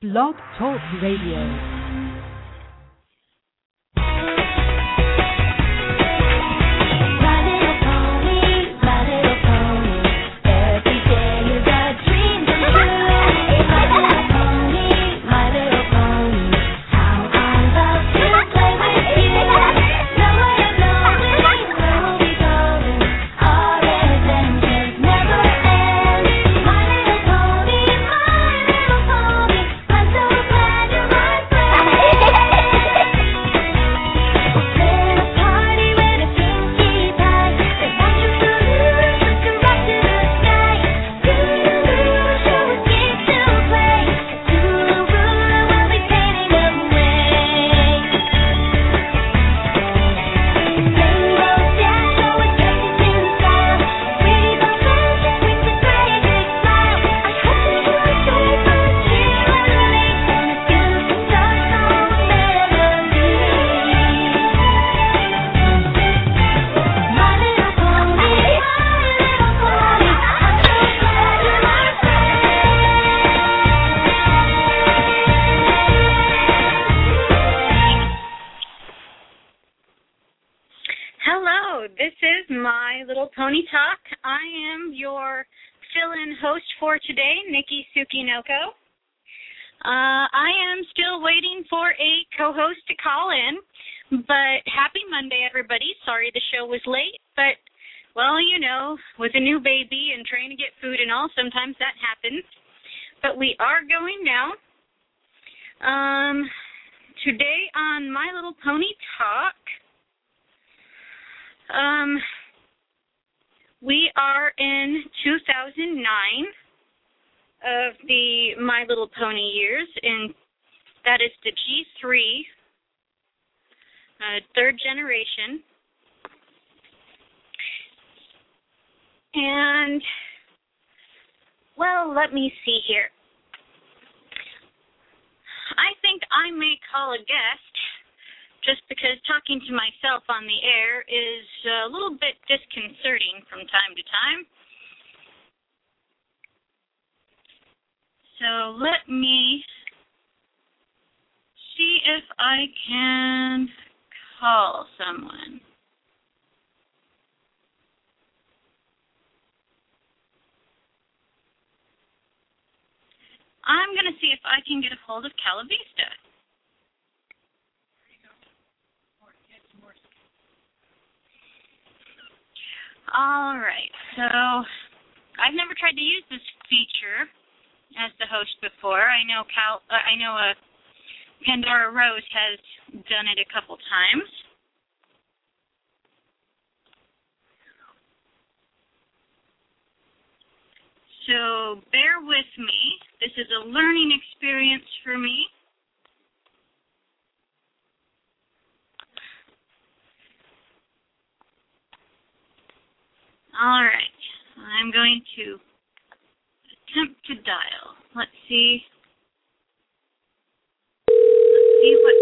Blog Talk Radio. Today, Nikki Tsukinoko. Uh, I am still waiting for a co-host to call in, but happy Monday, everybody. Sorry the show was late, but well, you know, with a new baby and trying to get food and all, sometimes that happens. But we are going now. Um, today on My Little Pony Talk, um, we are in 2009 of the My Little Pony years, and that is the G3, uh, third generation. And, well, let me see here. I think I may call a guest just because talking to myself on the air is a little bit disconcerting from time to time. So let me see if I can call someone. I'm going to see if I can get a hold of Calavista. All right. So I've never tried to use this feature as the host before. I know Cal. Uh, I know uh, Pandora Rose has done it a couple times. So bear with me. This is a learning experience for me. All right. I'm going to attempt to dial. Let's see. Let's see what.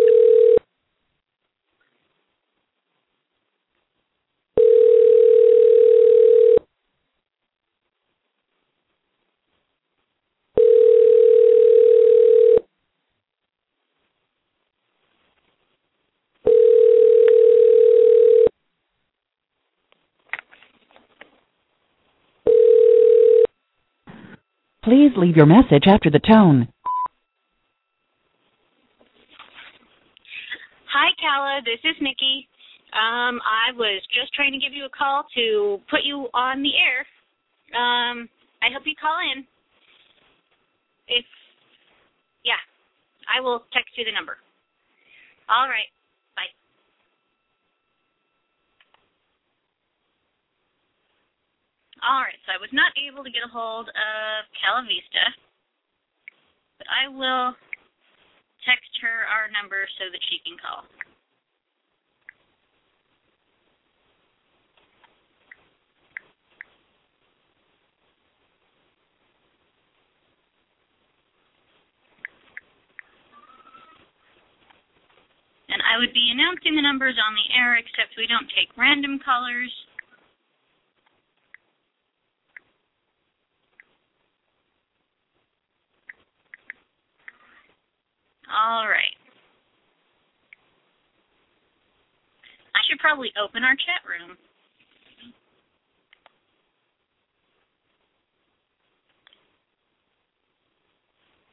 Please leave your message after the tone. Hi, Calla. This is Nikki. Um, I was just trying to give you a call to put you on the air. Um, I hope you call in. If, yeah, I will text you the number. All right. Bye. All right. So I was not able to get a hold of Calavista, but I will text her our number so that she can call. And I would be announcing the numbers on the air, except we don't take random callers. All right. I should probably open our chat room.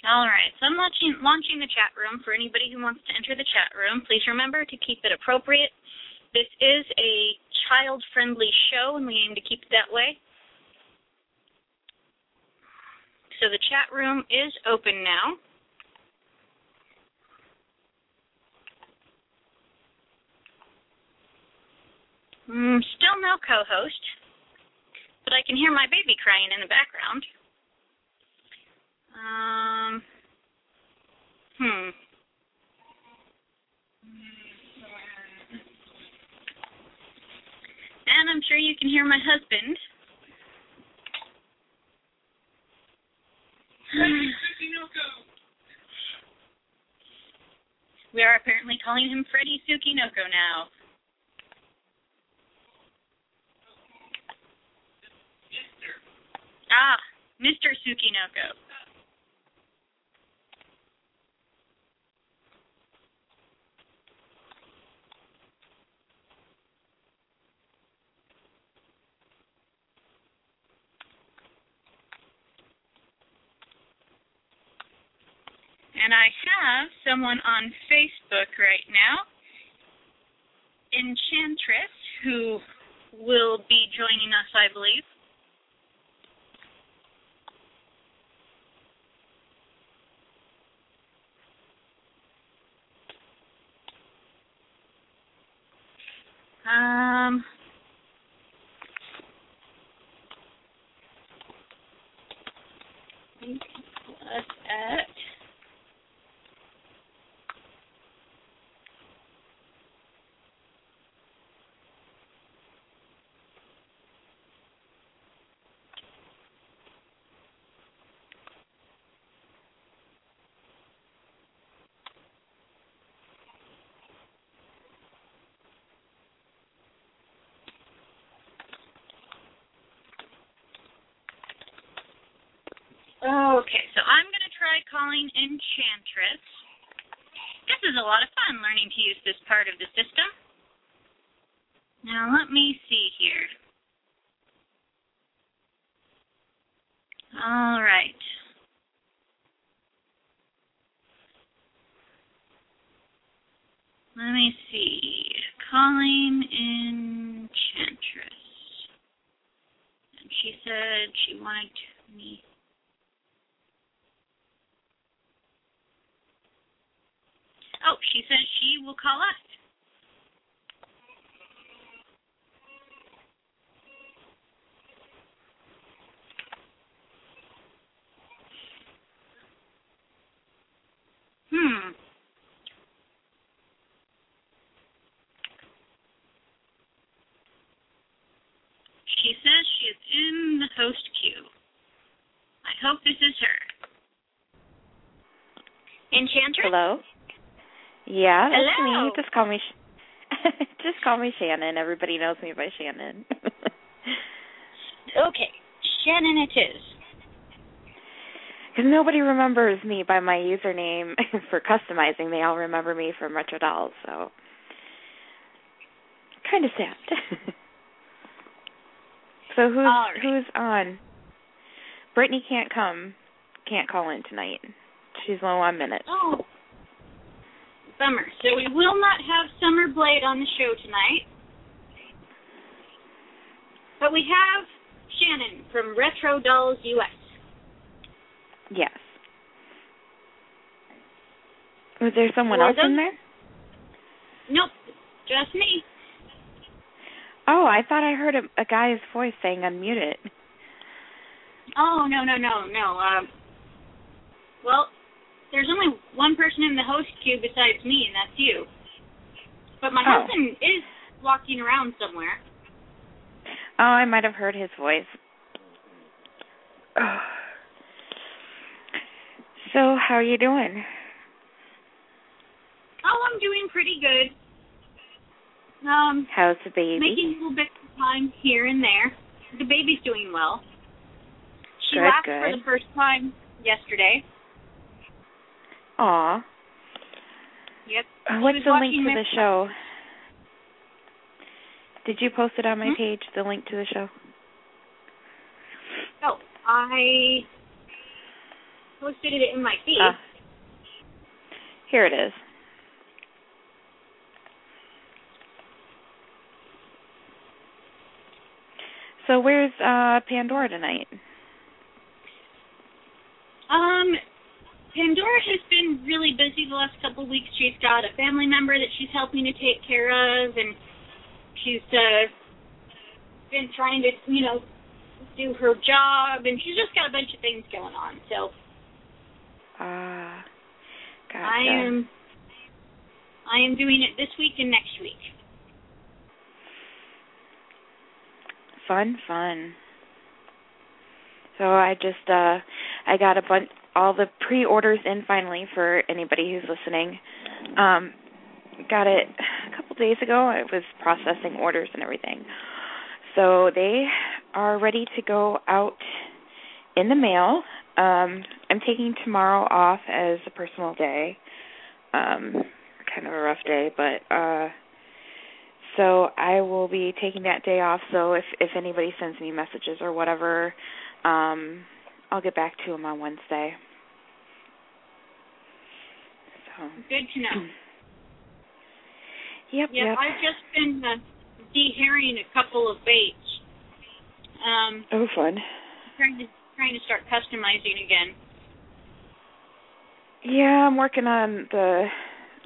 All right, so I'm launching, launching the chat room for anybody who wants to enter the chat room. Please remember to keep it appropriate. This is a child friendly show, and we aim to keep it that way. So the chat room is open now. Mm, still no co host, but I can hear my baby crying in the background. Um, hmm. And I'm sure you can hear my husband. Freddy. We are apparently calling him Freddie Tsukinoko now. Ah, Mr. Tsukinoko. And I have someone on Facebook right now, Enchantress, who will be joining us, I believe. Um, us at Okay, so I'm going to try calling Enchantress. This is a lot of fun learning to use this part of the system. Now, let me see here. All right. Let me see. Calling Enchantress. And she said she wanted me. Oh, she says she will call us. Hmm. She says she is in the host queue. I hope this is her. Enchantress? Hello. Yeah, Hello. me. Just call me. Sh- Just call me Shannon. Everybody knows me by Shannon. Okay, Shannon it is. Because nobody remembers me by my username for customizing. They all remember me from Retro Dolls, so kind of sad. so who's right. who's on? Brittany can't come. Can't call in tonight. She's low on minutes. Oh, bummer. So we will not have Summer Blade on the show tonight. But we have Shannon from Retro Dolls US. Yes. Was there someone else in there? Nope, just me. Oh, I thought I heard a, a guy's voice saying unmute it. Oh no no no no. Um, well, there's only one person in the host queue besides me, and that's you. But my Oh. husband is walking around somewhere. Oh, I might have heard his voice. Oh. So, how are you doing? Oh, I'm doing pretty good. Um, How's the baby? making a little bit of time here and there. The baby's doing well. She Good, laughed for the first time yesterday. Aw. Yep. What's the link to the show? Did you post it on my Hmm? page, the link to the show? Oh, I posted it in my feed. Ah. Here it is. So where's uh Pandora tonight? Um, Pandora has been really busy the last couple of weeks. She's got a family member that she's helping to take care of, and she's uh, been trying to, you know, do her job, and she's just got a bunch of things going on. So Ah. gotcha. I am, I am doing it this week and next week. Fun, fun. So I just uh I got a bunch all the pre-orders in finally for anybody who's listening. Um got it a couple days ago. I was processing orders and everything. So they are ready to go out in the mail. Um I'm taking tomorrow off as a personal day. Um kind of a rough day, but uh so I will be taking that day off. So if if anybody sends me messages or whatever, um, I'll get back to him on Wednesday. So Good to know. yep, Yeah, yep. I've just been uh, dehairing a couple of baits. Um, Oh, fun. trying to trying to start customizing again. Yeah, I'm working on the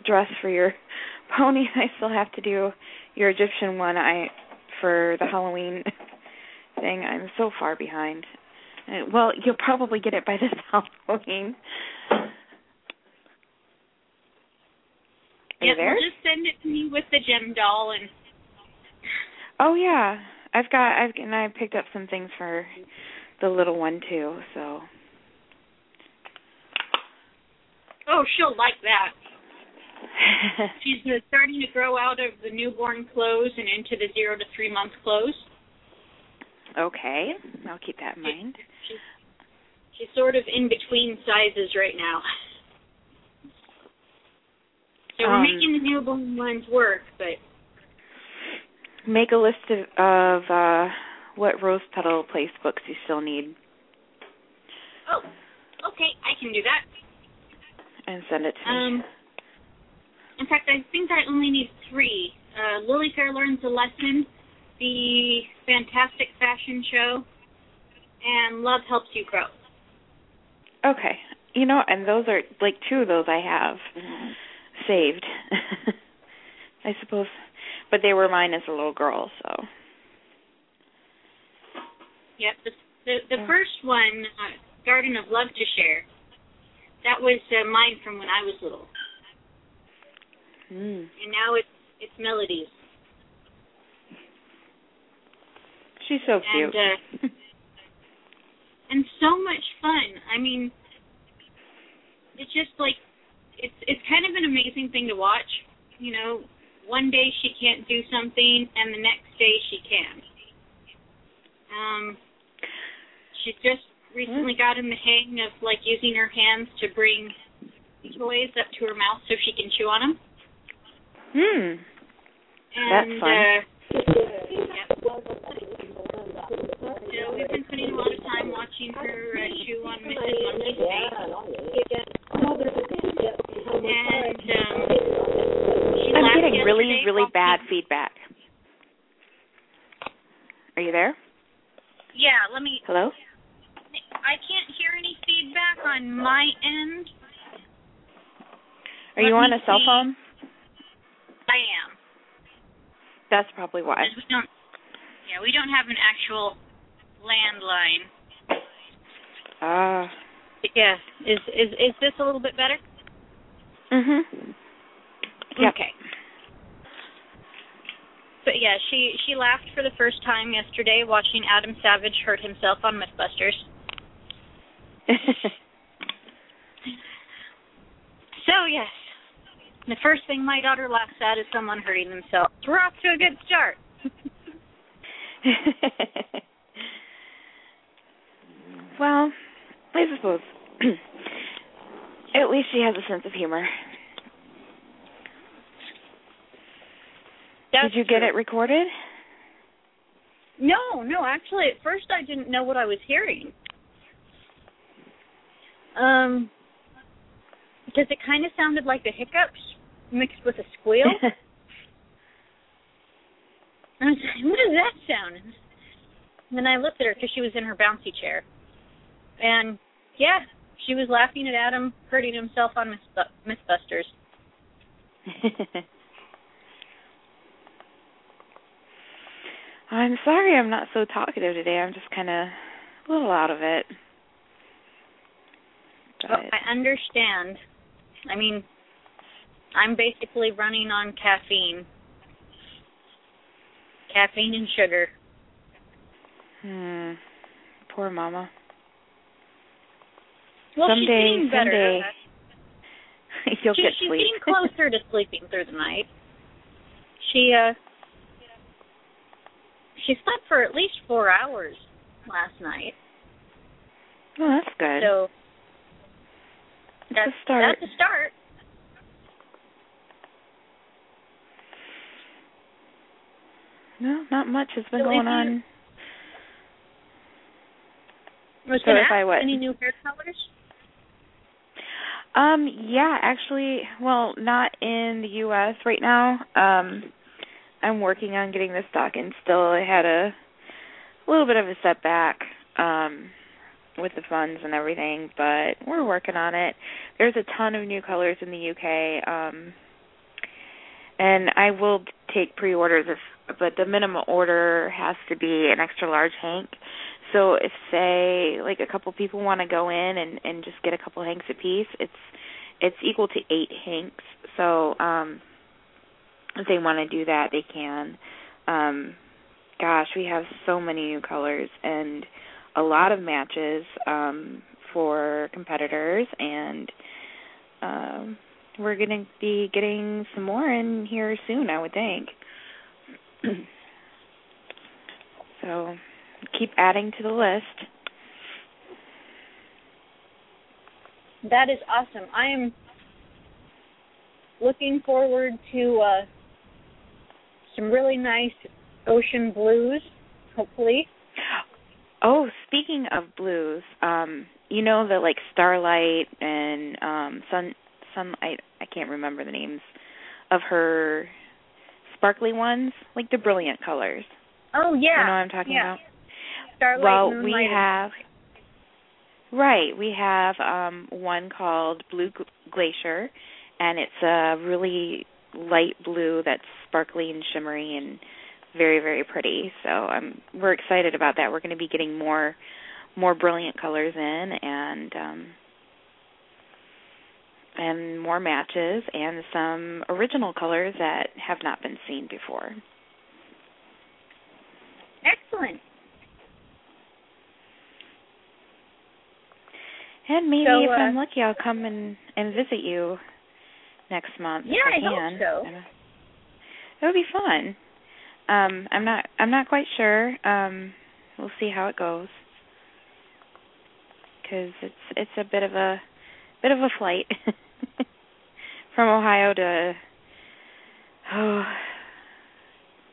dress for your pony. I still have to do your Egyptian one. I for the Halloween thing. I'm so far behind. Well, you'll probably get it by this Halloween. Are yeah, well, just send it to me with the gem doll and Oh yeah, I've got I've and I picked up some things for the little one too. So oh, she'll like that. She's uh, starting to grow out of the newborn clothes and into the zero to three month clothes. Okay, I'll keep that in mind. She's she's sort of in between sizes right now. So we're Um, making the newborn ones work, but Make a list of, of uh what rose petal place books you still need oh, okay, I can do that. and send it to me. Um, in fact, I think I only need three. Uh, Lily Fair learns a lesson, the Fantastic Fashion Show, and Love Helps You Grow. Okay. You know, and those are like two of those I have saved. I suppose, but they were mine as a little girl, so. Yep. The the, the first one, uh, Garden of Love to Share, that was uh, mine from when I was little, Mm. and now it's it's Melody's. She's so cute. And uh, and so much fun. I mean, it's just like it's it's kind of an amazing thing to watch. You know, one day she can't do something, and the next day she can. Um, she's just recently gotten the hang of like using her hands to bring toys up to her mouth so she can chew on them. Hmm. And, That's fun. Uh, yeah. So we've been spending a lot of time watching her uh, chew on Mrs. Monkey's face. And um, she I'm getting really, really while bad feedback. Are you there? Yeah, let me. Hello? I can't hear any feedback on my end. Are you on a cell see. phone? I am. That's probably why. We don't. Yeah, we don't have an actual landline. Ah. Yeah. Is is is this a little bit better? Mhm. Yep. Okay. But yeah, she she laughed for the first time yesterday watching Adam Savage hurt himself on MythBusters. So yes, the first thing my daughter laughs at is someone hurting themselves. We're off to a good start. well, I suppose at least she has a sense of humor. That's Did you get it recorded? No, no. Actually, at first I didn't know what I was hearing. Um, because it kind of sounded like the hiccups mixed with a squeal. I was like, what does that sound? And then I looked at her because she was in her bouncy chair. And yeah, she was laughing at Adam hurting himself on Myth- Mythbusters. I'm sorry I'm not so talkative today. I'm just kind of a little out of it. But Well, I understand. I mean, I'm basically running on caffeine. Caffeine and sugar. hmm, poor mama. Well, she's Someday- getting better. someday You'll She, get she's sleep. getting closer to sleeping through the night. She uh she slept for at least four hours last night. oh, that's good. So it's that's a start. that's a start. No, not much has been So going on. Was So if I what? any new hair colors? Um, yeah, actually, well, not in the U.S. right now. Um, I'm working on getting the stock in still. I had a little bit of a setback um with the funds and everything, but we're working on it. There's a ton of new colors in the UK. Um and I will take pre-orders if but the minimum order has to be an extra large hank. So if say like a couple people want to go in and and just get a couple hanks apiece, it's it's equal to 8 hanks. So um if they want to do that, they can. Um gosh, we have so many new colors and a lot of matches um for competitors and um we're going to be getting some more in here soon, I would think. so keep adding to the list. That is awesome. I am looking forward to uh some really nice ocean blues, hopefully. Oh, speaking of blues, um, you know the like starlight and um sun sun I I can't remember the names of her sparkly ones, like the brilliant colors. Oh yeah. You know what I'm talking yeah. about? Starlight well, Moonlight, we have right. We have um one called Blue Glacier, and it's a really light blue that's sparkly and shimmery and very very pretty. So I'm we're excited about that. We're going to be getting more more brilliant colors in and um and more matches and some original colors that have not been seen before. Excellent. And maybe So, if uh, I'm lucky, I'll come and and visit you next month. Yeah, if I, I hope so. Uh, It would be fun. Um, I'm not I'm not quite sure. Um, we'll see how it goes. Because it's it's a bit of a bit of a flight from Ohio to oh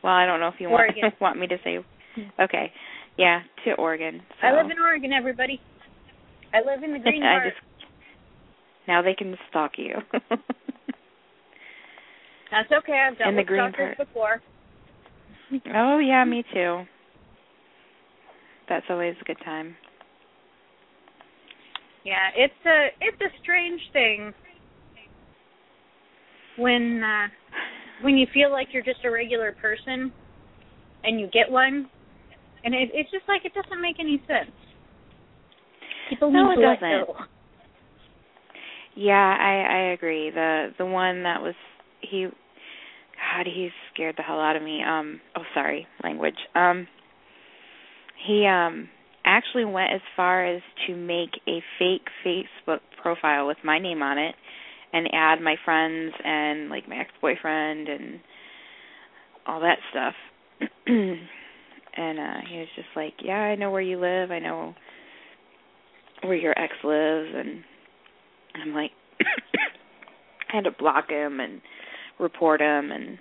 well I don't know if you want Oregon. want me to say hmm. okay yeah to Oregon. So. I live in Oregon, everybody. I live in the green I part. just now they can stalk you. That's okay. I've in the green part. before. oh yeah, me too. That's always a good time. Yeah, it's a it's a strange thing when uh when you feel like you're just a regular person and you get one and it, it's just like it doesn't make any sense. People No, it doesn't. Yeah, I I agree. The the one that was he God, he scared the hell out of me. Um oh sorry, language. Um he um actually went as far as to make a fake Facebook profile with my name on it and add my friends and like my ex-boyfriend and all that stuff. and uh he was just like, "Yeah, I know where you live. I know where your ex lives." And I'm like I had to block him and report him and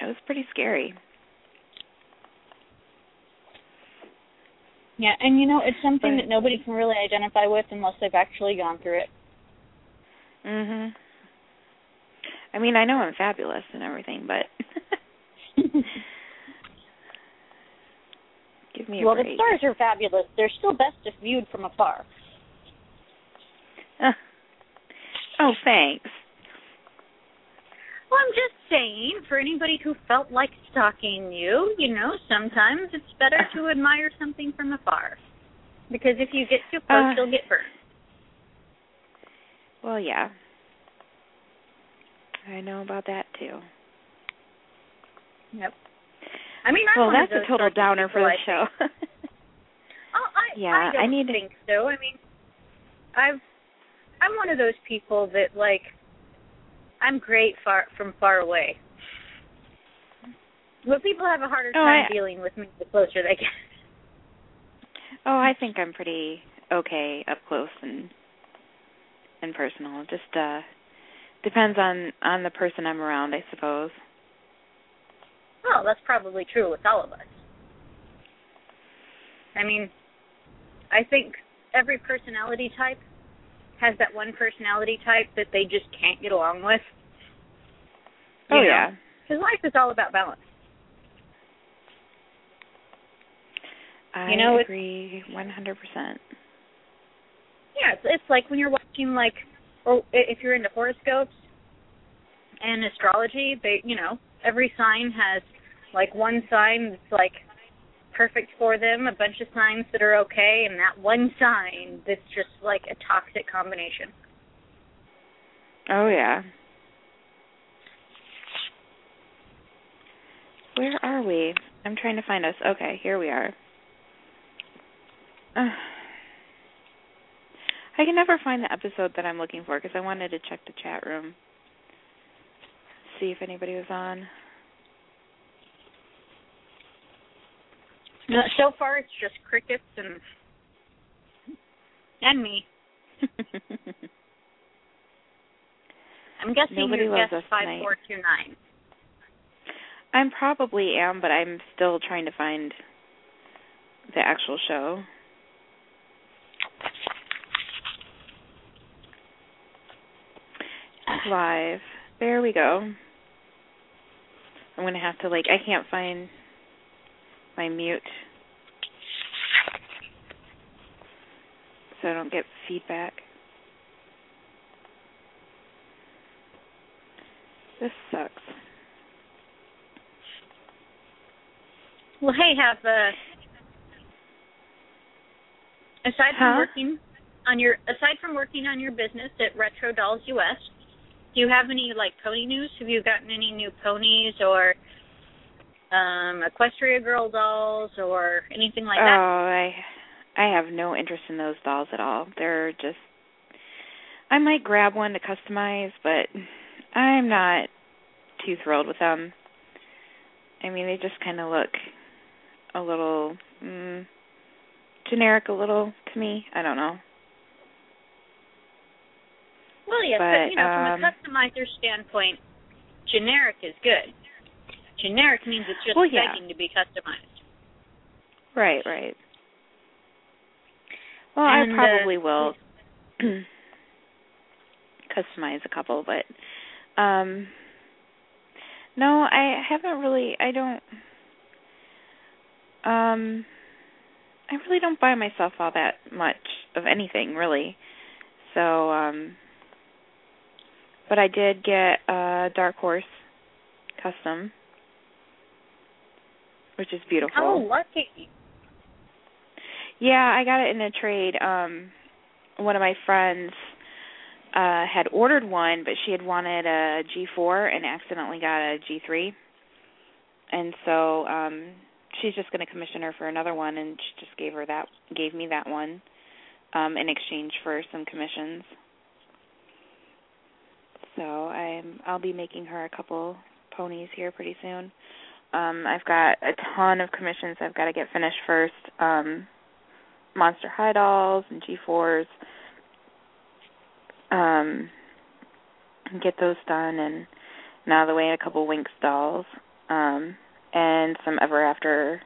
it was pretty scary. Yeah, and you know, it's something But- that nobody can really identify with unless they've actually gone through it. Mhm. I mean, I know I'm fabulous and everything, but give me a well, break. the stars are fabulous. They're still best if viewed from afar. Uh, oh, thanks. Well, I'm just saying, for anybody who felt like stalking you, you know, sometimes it's better to admire something from afar. Because if you get too close, Uh. you'll get burned. Well, yeah. I know about that too. Yep. I mean, I'm well, that's a total downer for the show. Oh, I, Yeah, I don't I need to- think so. I mean, I've I'm one of those people that like I'm great far from far away. But people have a harder Oh, time I- dealing with me the closer they get. oh, I think I'm pretty okay up close and and personal. Just uh depends on on the person I'm around, I suppose. Well, that's probably true with all of us. I mean, I think every personality type has that one personality type that they just can't get along with. You Oh know? yeah. Because life is all about balance. I You know, agree 100%. Yeah, it's, it's like when you're watching like, or if you're into horoscopes and astrology, they, you know, every sign has like one sign that's like perfect for them, a bunch of signs that are okay, and that one sign that's just like a toxic combination. Oh yeah. Where are we? I'm trying to find us. Okay, here we are. Uh, I can never find the episode that I'm looking for because I wanted to check the chat room, see if anybody was on. No, so far, it's just crickets and and me. I'm guessing Nobody loves us five tonight. four two nine. I probably am, but I'm still trying to find the actual show. Live. There we go. I'm gonna have to like I can't find my mute so I don't get feedback. This sucks. Well, hey, have uh, aside from working on your aside from working on your business at Retro Dolls US, do you have any like pony news? Have you gotten any new ponies or um Equestria Girl dolls or anything like that? oh. I I have no interest in those dolls at all. They're just I might grab one to customize, but I'm not too thrilled with them. I mean, they just kind of look a little mm, generic a little to me. I don't know. Well, yes, but, but, you know, from um, a customizer standpoint, generic is good. Generic means it's just Well, yeah. begging to be customized. Right, right. Well, And, I uh, probably will customize a couple, but um no, I haven't really I don't um I really don't buy myself all that much of anything really. So um but I did get a Dark Horse custom which is beautiful. Oh, lucky. Yeah, I got it in a trade. Um one of my friends uh had ordered one, but she had wanted a G4 and accidentally got a G3. And so um she's just going to commission her for another one and she just gave her that gave me that one um in exchange for some commissions. So I'm I'll be making her a couple ponies here pretty soon. Um I've got a ton of commissions I've got to get finished first. Um Monster High dolls and G4s. Um get those done and and out of the way a couple Winx dolls. Um and some Ever After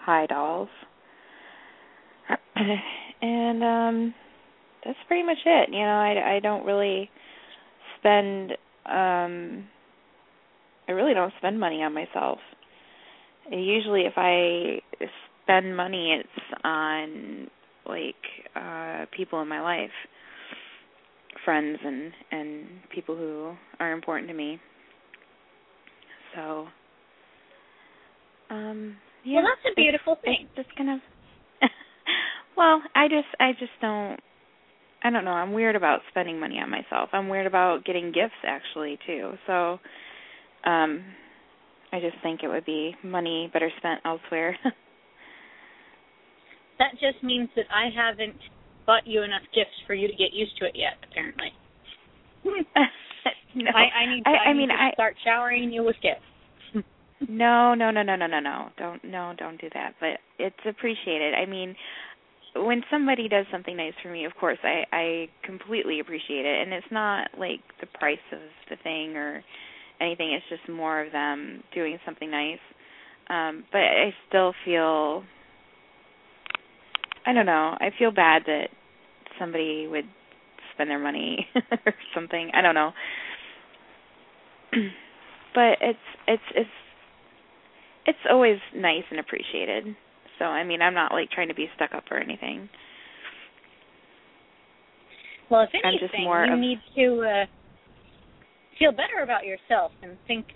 High dolls. and um that's pretty much it. You know, I I don't really spend um I really don't spend money on myself. Usually if I spend money it's on like uh people in my life. Friends and and people who are important to me. So um yeah. well, that's a beautiful it's, thing. It's just kind of well, I just I just don't I don't know. I'm weird about spending money on myself. I'm weird about getting gifts actually too. So um I just think it would be money better spent elsewhere. That just means that I haven't bought you enough gifts for you to get used to it yet. Apparently, no. I, I need. To, I, I, I mean I start showering you with gifts. No, no, no, no, no, no, no. Don't no, don't do that. But it's appreciated. I mean, when somebody does something nice for me, of course, I I completely appreciate it. And it's not like the price of the thing or anything. It's just more of them doing something nice. Um, but I still feel I don't know. I feel bad that somebody would spend their money or something. I don't know. but it's it's it's it's always nice and appreciated. So I mean, I'm not like trying to be stuck up or anything. Well, if anything, just more you of- need to uh, feel better about yourself and think,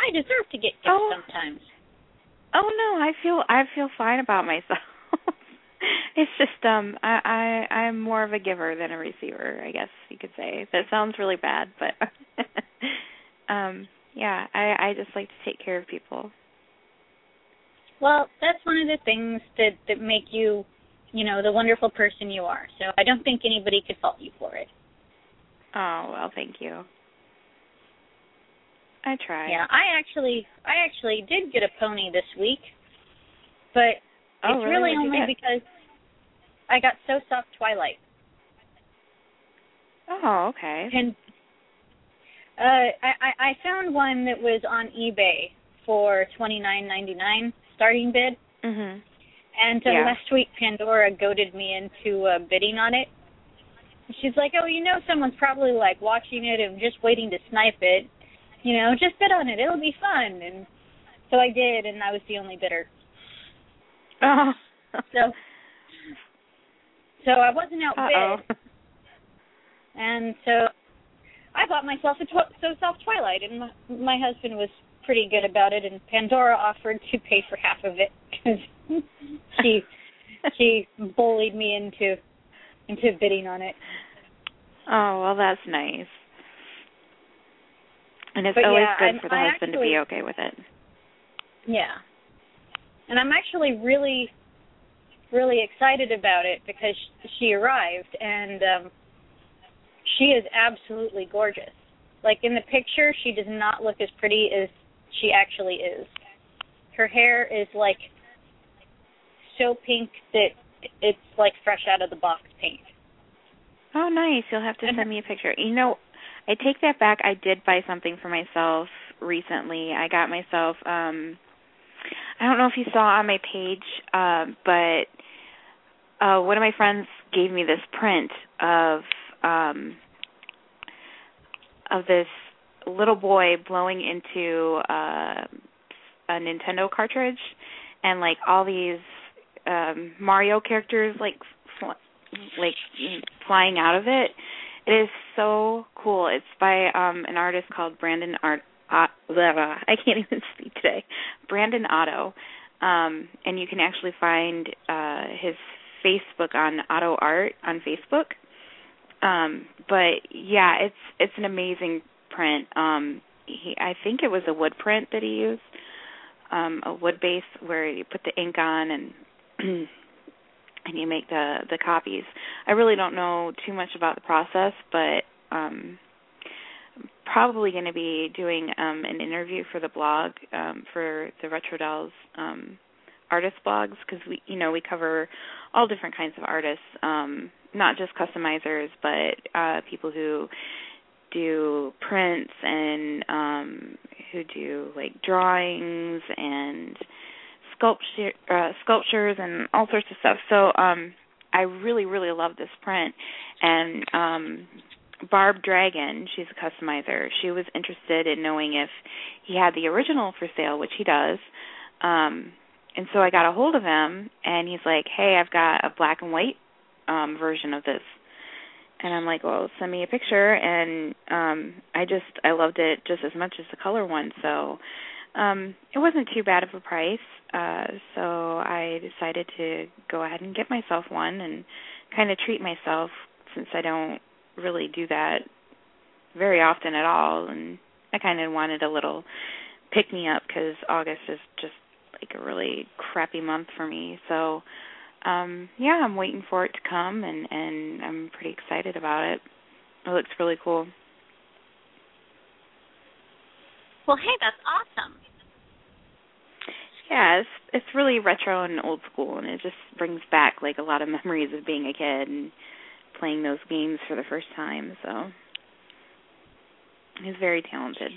I deserve to get gifts Oh. sometimes. Oh no, I feel I feel fine about myself. it's just um I, I I'm more of a giver than a receiver, I guess you could say. That sounds really bad, but um yeah, I I just like to take care of people. Well, that's one of the things that that make you, you know, the wonderful person you are. So I don't think anybody could fault you for it. Oh, well, thank you. I try. Yeah, I actually I actually did get a pony this week, but Oh, it's really? really only because I got so soft Twilight. Oh, okay. And uh I, I I found one that was on eBay for twenty nine ninety nine starting bid Mhm. and uh, Yeah. last week Pandora goaded me into uh, bidding on it. She's like, "Oh, you know someone's probably like watching it and just waiting to snipe it. You know, just bid on it. It'll be fun." And so I did and I was the only bidder. Oh. So so I wasn't Uh-oh. outbid. And so I bought myself a tw- so soft Twilight, and my, my husband was pretty good about it. And Pandora offered to pay for half of it because she she bullied me into into bidding on it. Oh, well, that's nice. And it's But always yeah, good for the I husband to be okay with it. Yeah, and I'm actually really really excited about it because she arrived and um she is absolutely gorgeous. Like in the picture, she does not look as pretty as she actually is. Her hair is like so pink that it's like fresh out of the box paint. Oh, nice. You'll have to send me a picture. You know, I take that back. I did buy something for myself recently. I got myself um I don't know if you saw on my page, um, but uh one of my friends gave me this print of um of this little boy blowing into uh a Nintendo cartridge and like all these um Mario characters like fl- like flying out of it. It is so cool. It's by um an artist called Brandon Art uh, I can't even speak today. Brandon Otto. Um and you can actually find uh his Facebook on Otto Art on Facebook. Um, but yeah, it's it's an amazing print. Um, he, I think it was a wood print that he used, um, a wood base where you put the ink on and and you make the the copies. I really don't know too much about the process, but um, probably going to be doing um, an interview for the blog um, for the Retro Dolls um, artist blogs because we you know we cover all different kinds of artists, um, not just customizers, but uh, people who do prints and um, who do like drawings and sculpture uh, sculptures and all sorts of stuff. So um, I really really love this print and um Barb Dragon, she's a customizer. She was interested in knowing if he had the original for sale, which he does. Um and so I got a hold of him and he's like, "Hey, I've got a black and white um version of this." And I'm like, "Well, send me a picture." And um I just I loved it just as much as the color one. So um it wasn't too bad of a price. Uh so I decided to go ahead and get myself one and kind of treat myself since I don't really do that very often at all and I kind of wanted a little pick me up cuz August is just like a really crappy month for me. So um yeah, I'm waiting for it to come and and I'm pretty excited about it. It looks really cool. Well, hey, that's awesome. Yeah, it's it's really retro and old school and it just brings back like a lot of memories of being a kid and playing those games for the first time. So he's very talented.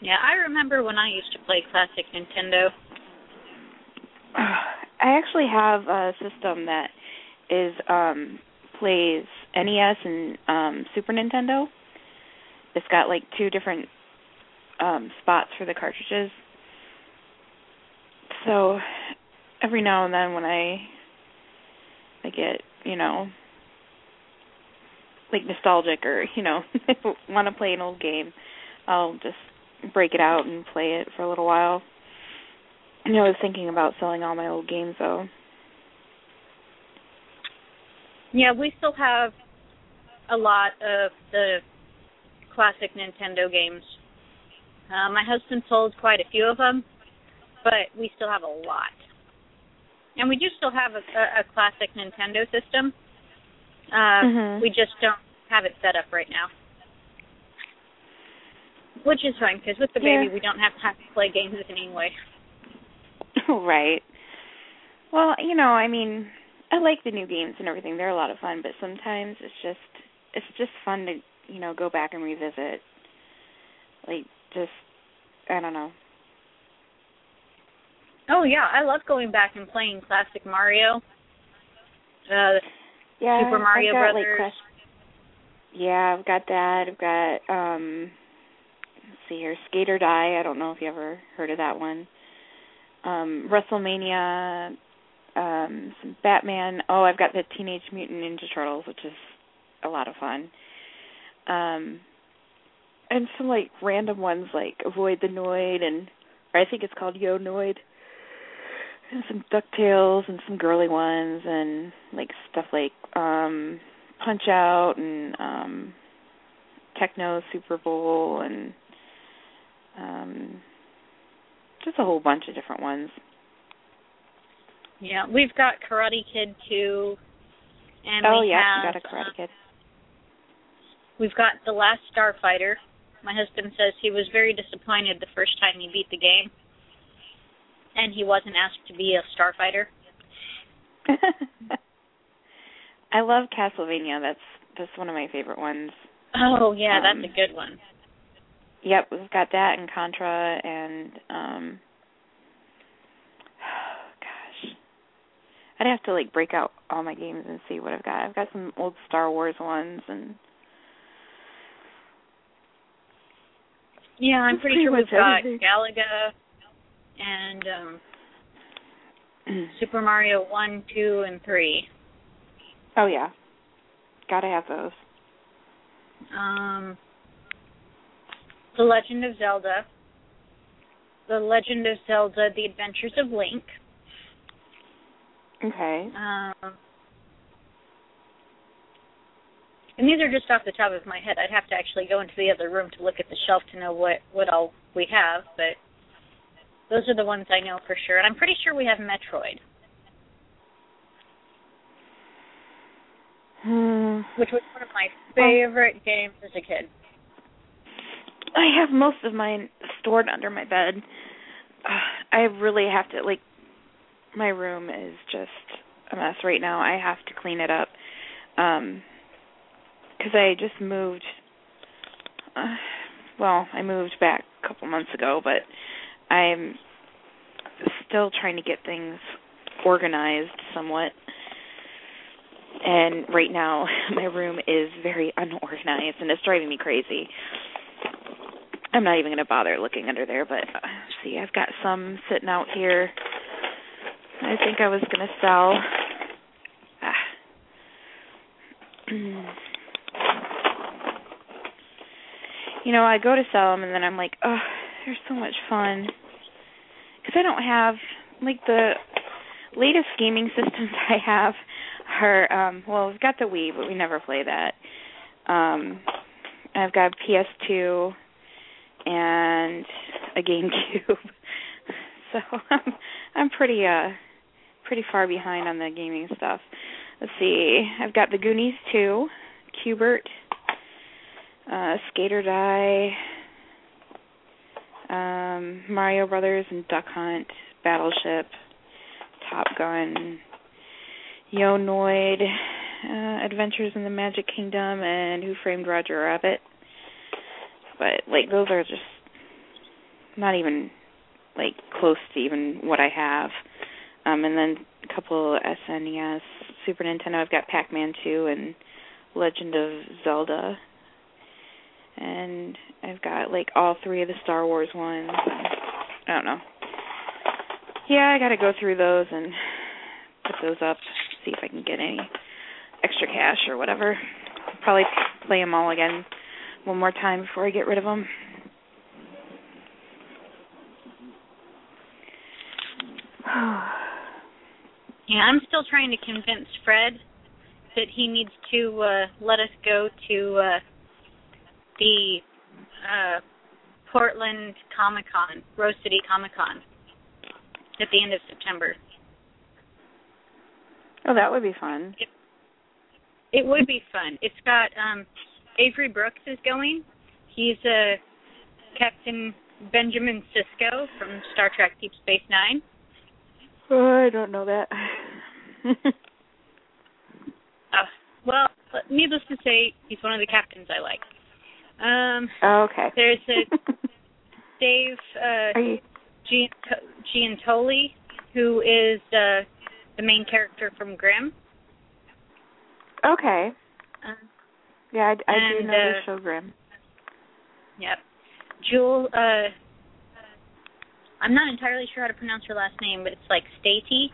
Yeah, I remember when I used to play classic Nintendo. I actually have a system that is um plays NES and um Super Nintendo. It's got like two different um spots for the cartridges. So every now and then when I I get, you know, like nostalgic or, you know, want to play an old game, I'll just break it out and play it for a little while. I know I was thinking about selling all my old games though. Yeah, we still have a lot of the classic Nintendo games. Uh, my husband sold quite a few of them, but we still have a lot. And we do still have a, a, a classic Nintendo system. Uh, Mhm. We just don't have it set up right now, which is fine because with the Yeah. baby we don't have time to play games anyway. right. Well, you know, I mean, I like the new games and everything. They're a lot of fun, but sometimes it's just it's just fun to, you know, go back and revisit. Like just I don't know. Oh yeah, I love going back and playing classic Mario. Uh, Yeah. Super Mario got, Brothers. Like, yeah, I've got that. I've got um let's see here, Skate or Die. I don't know if you ever heard of that one. Um WrestleMania, um some Batman. Oh, I've got the Teenage Mutant Ninja Turtles, which is a lot of fun. Um and some like random ones like Avoid the Noid and or I think it's called Yo Noid. And some DuckTales and some girly ones and like stuff like um Punch Out and um Tecmo Super Bowl and um just a whole bunch of different ones. yeah, we've got Karate Kid too, and oh we yeah, have got a Karate Kid. we've got The Last Starfighter. My husband says he was very disappointed the first time he beat the game, and he wasn't asked to be a starfighter. I love Castlevania. That's that's one of my favorite ones. Oh yeah, Um, that's a good one. Yep, we've got that and Contra and um gosh. I'd have to like break out all my games and see what I've got. I've got some old Star Wars ones and Yeah, I'm pretty pretty sure we've got everything. Galaga and um Super Mario one, two, and three. Oh yeah. Gotta have those. Um The Legend of Zelda. The Legend of Zelda: The Adventures of Link. Okay. Um and these are just off the top of my head. I'd have to actually go into the other room to look at the shelf to know what what all we have, but those are the ones I know for sure. And I'm pretty sure we have Metroid, Hmm. which was one of my favorite games as a kid. I have most of mine stored under my bed. Uh, I really have to like my room is just a mess right now. I have to clean it up. Um cuz I just moved uh, well, I moved back a couple months ago, but I'm still trying to get things organized somewhat. And right now my room is very unorganized and it's driving me crazy. I'm not even going to bother looking under there, but uh, see, I've got some sitting out here. I think I was going to sell. Ah. you know, I go to sell them, and then I'm like, oh, they're so much fun. Because I don't have like the latest gaming systems I have are um well, I've got the Wii, but we never play that. Um I've got PS2 and a GameCube. so I'm I'm pretty uh pretty far behind on the gaming stuff. Let's see. I've got the Goonies 2, Q*bert, uh Skate or Die, um Mario Brothers and Duck Hunt, Battleship, Top Gun, Yo Noid, uh, Adventures in the Magic Kingdom, and Who Framed Roger Rabbit. But like those are just not even like close to even what I have. Um, and then a couple SNES, Super Nintendo. I've got Pac-Man 2 and Legend of Zelda. And I've got like all three of the Star Wars ones. I don't know. Yeah, I got to go through those and put those up, see if I can get any extra cash or whatever. Probably play them all again one more time before I get rid of them. Yeah, I'm still trying to convince Fred that he needs to uh let us go to uh the uh Portland Comic Con, Rose City Comic Con at the end of September. Oh, that would be fun. It would be fun. It's got um Avery Brooks is going. He's a Captain Benjamin Sisko from Star Trek Deep Space Nine. Oh, I don't know that. Uh, well, needless to say, he's one of the captains I like. Um, oh, okay. there's a Dave uh, you Giuntoli, who is uh, the main character from Grimm. okay? Uh, Yeah, I, I do And, know the uh, show Grimm. yep. Jewel. Uh, I'm not entirely sure how to pronounce her last name, but it's like Stati.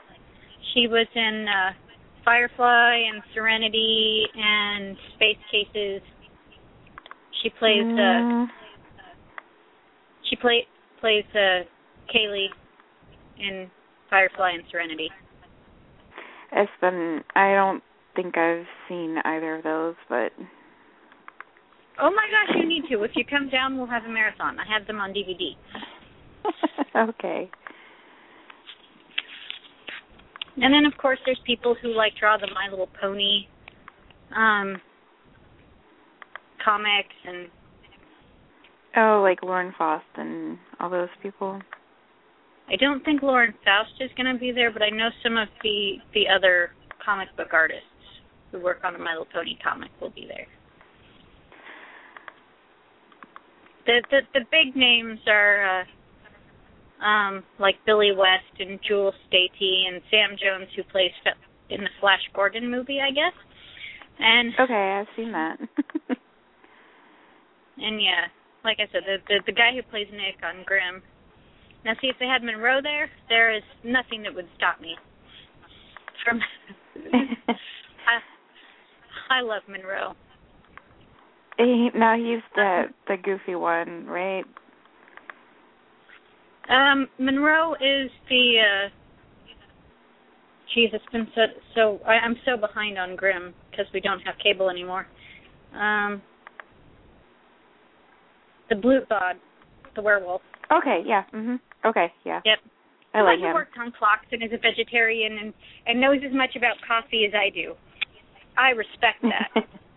She was in uh, Firefly and Serenity and Space Cases. She plays. Uh, Mm, she play, plays uh, Kaylee in Firefly and Serenity. it's been. I don't think I've seen either of those, but Oh my gosh, you need to. If you come down, we'll have a marathon. I have them on DVD. okay. And then, of course, there's people who like draw the My Little Pony um, comics, and Oh, like Lauren Faust and all those people. I don't think Lauren Faust is going to be there, but I know some of the the other comic book artists who work on the My Little Pony comic will be there. The the the big names are uh, um, like Billy West and Jewel Stacy and Sam Jones, who plays in the Flash Gordon movie, I guess. And Okay, I've seen that. and yeah, like I said, the, the the guy who plays Nick on Grimm. Now, see if they had Monroe there, there is nothing that would stop me from. I I love Monroe. He, now he's the the goofy one, right? Um, Monroe is the. uh Geez, it's been so so. I, I'm so behind on Grimm because we don't have cable anymore. Um, the Blutbad, the werewolf. Okay, yeah. Mhm. Okay, yeah. Yep. I like him. worked on clocks and is a vegetarian and and knows as much about coffee as I do. I respect that.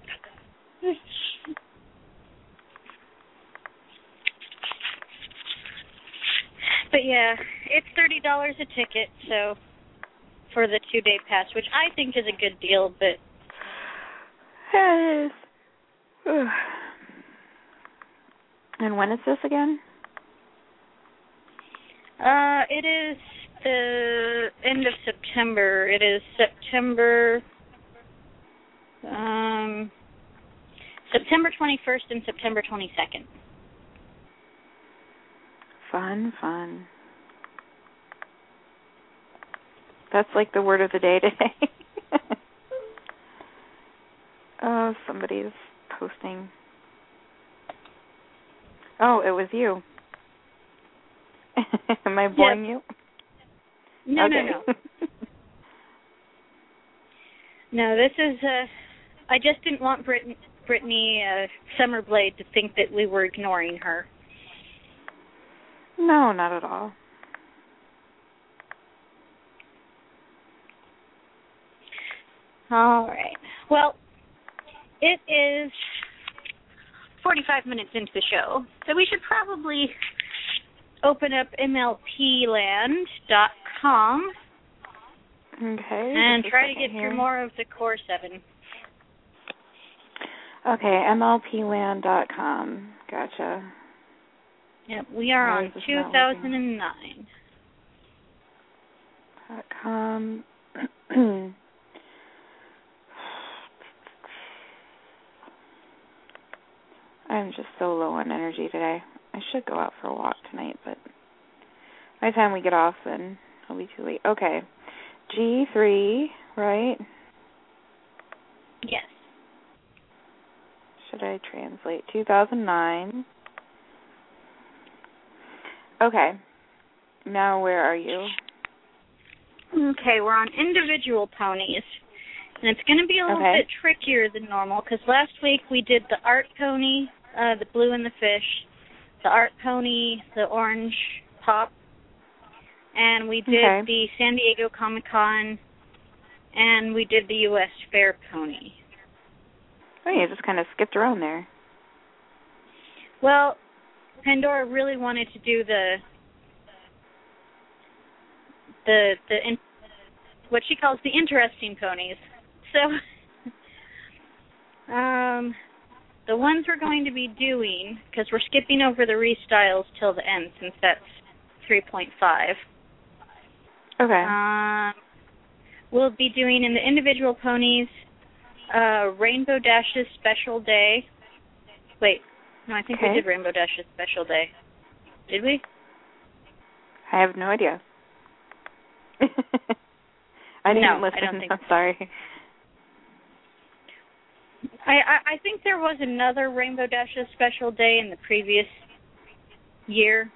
but yeah, it's thirty dollars a ticket, so for the two day pass, which I think is a good deal, but Yes. Ugh. and when is this again? uh it is the end of September. It is September um September twenty first and September twenty second. Fun, fun. That's like the word of the day today. oh, somebody's posting. Oh, it was you. Am I boring you? No, okay. no, no. No, this is uh I just didn't want Brit- Brittany uh Summerblade to think that we were ignoring her. no, not at all. All right. Well, it is 45 minutes into the show, so we should probably open up MLPland.com Okay. and try to get through more of the Core 7. Okay, MLPland.com. Gotcha. Yep, we are Why on is this not working? 2009. Dot com. I'm just so low on energy today. I should go out for a walk tonight, but by the time we get off, then it'll be too late. Okay. G3, right? Yes. Should I translate? 2009. Okay. Now where are you? Okay, we're on individual ponies. And it's going to be a little Okay. bit trickier than normal because last week we did the art pony, uh, the blue and the fish, the art pony, the orange pop, and we did Okay. the San Diego Comic Con, and we did the U.S. Fair pony. Oh, you just kind of skipped around there. Well, Pandora really wanted to do the the the in, what she calls the interesting ponies. So, um, the ones we're going to be doing because we're skipping over the restyles till the end since that's 3.5. Okay. Um, we'll be doing in the individual ponies uh, Rainbow Dash's special day. Wait, no, I think Okay. we did Rainbow Dash's special day. Did we? I have no idea. I didn't No, I listen. don't think I'm sorry. I, I I think there was another Rainbow Dash's special day in the previous year.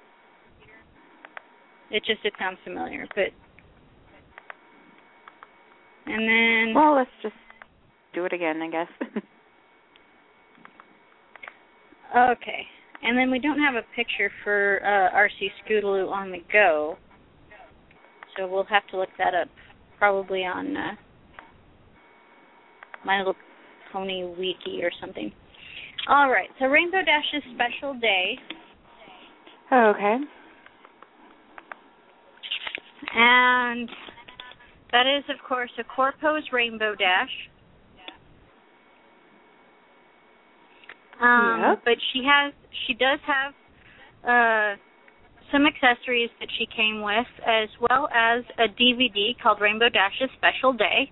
It just it sounds familiar, but and then Well, let's just do it again, I guess. okay, and then we don't have a picture for uh, RC Scootaloo on the go, so we'll have to look that up probably on uh, My Little Pony Wiki or something. All right, so Rainbow Dash's special day okay. And that is, of course, a core pose Rainbow Dash. Um, Yep. But she has, she does have uh, some accessories that she came with, as well as a DVD called Rainbow Dash's Special Day.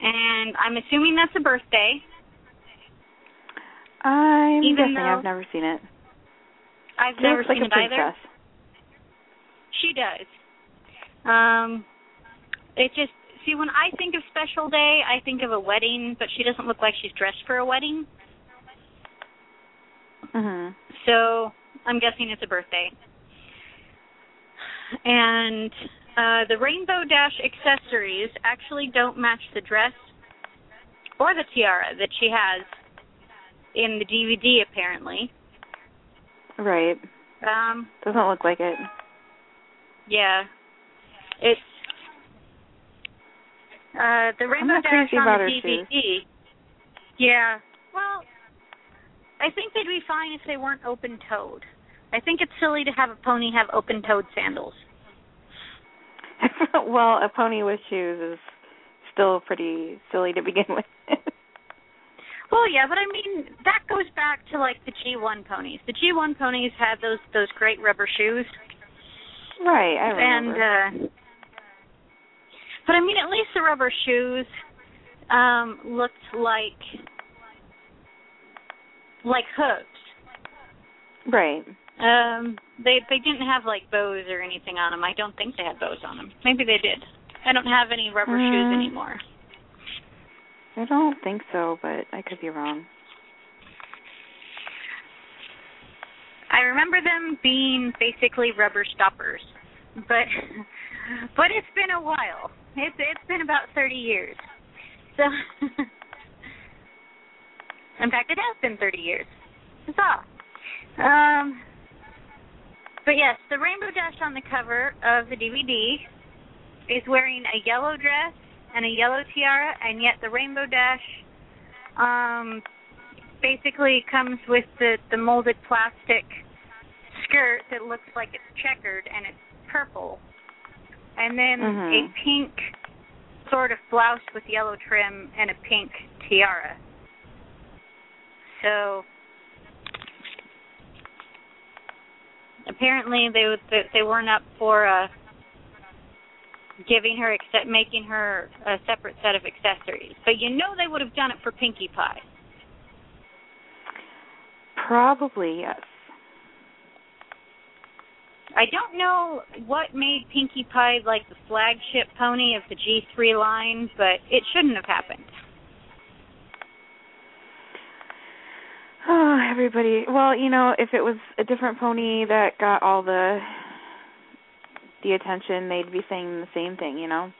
And I'm assuming that's a birthday. I'm Even guessing I've never seen it. I've She never like seen a it either. She does. Um, it just see when I think of special day, I think of a wedding, but she doesn't look like she's dressed for a wedding. Mhm. So I'm guessing it's a birthday. And uh, the Rainbow Dash accessories actually don't match the dress. or the tiara that she has in the DVD apparently. Right. Um, Doesn't look like it. yeah, it's uh the Rainbow Dash on the DVD. shoes. Yeah, well, I think they'd be fine if they weren't open-toed. I think it's silly to have a pony have open-toed sandals. well, a pony with shoes is still pretty silly to begin with. Well, yeah, but I mean that goes back to like the G1 ponies. The G1 ponies had those those great rubber shoes, right, I and remember. uh but I mean at least the rubber shoes um looked like like hooves. right. Um they they didn't have like bows or anything on them. I don't think they had bows on them. Maybe they did. I don't have any rubber shoes Mm. anymore. I don't think so, but I could be wrong. I remember them being basically rubber stoppers, but but it's been a while. It's it's been about thirty years. So, in fact, it has been thirty years. Huzzah! Um, but yes, the Rainbow Dash on the cover of the DVD is wearing a yellow dress and a yellow tiara, and yet the Rainbow Dash um basically comes with the the molded plastic skirt that looks like it's checkered and it's purple and then Mhm. a pink sort of blouse with yellow trim and a pink tiara so apparently they they weren't up for uh giving her accept making her a separate set of accessories but you know they would have done it for pinkie pie Probably yes. I don't know what made Pinkie Pie like the flagship pony of the G3 line, but it shouldn't have happened. Oh, everybody. Well, you know, if it was a different pony that got all the the attention, they'd be saying the same thing, you know.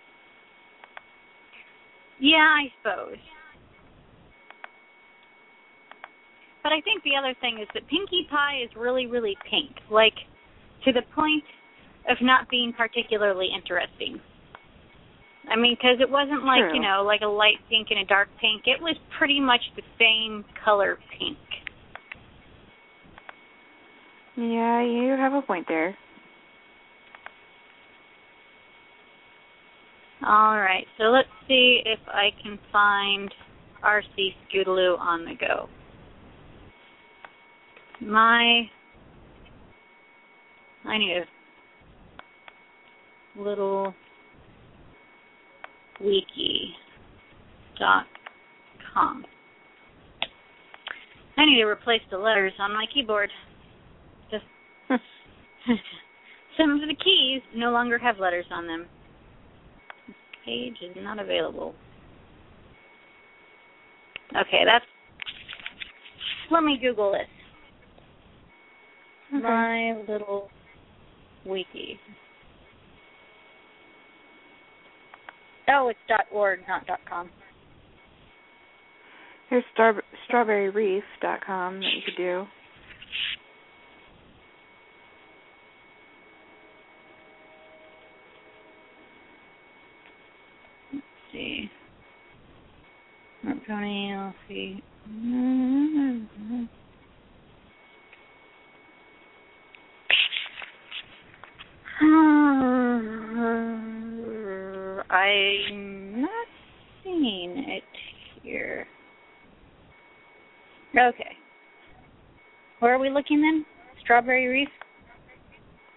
Yeah, I suppose. But I think the other thing is that Pinkie Pie is really, really pink, like to the point of not being particularly interesting. I mean, because it wasn't like True. you know, like a light pink and a dark pink. It was pretty much the same color pink. Yeah, you have a point there. All right, so let's see if I can find RC Scootaloo on the go. My, I need a little wiki dot com. I need to replace the letters on my keyboard. Just some of the keys no longer have letters on them page is not available. Okay, that's. Let me Google this. My little wiki. Oh, it's dot .org, not dot .com. Here's star- strawberryreef.com that you could do. Let's see. Mark Pony, let's see. Mm-hmm. I'm not seeing it here. Okay. Where are we looking then? Strawberry Reef?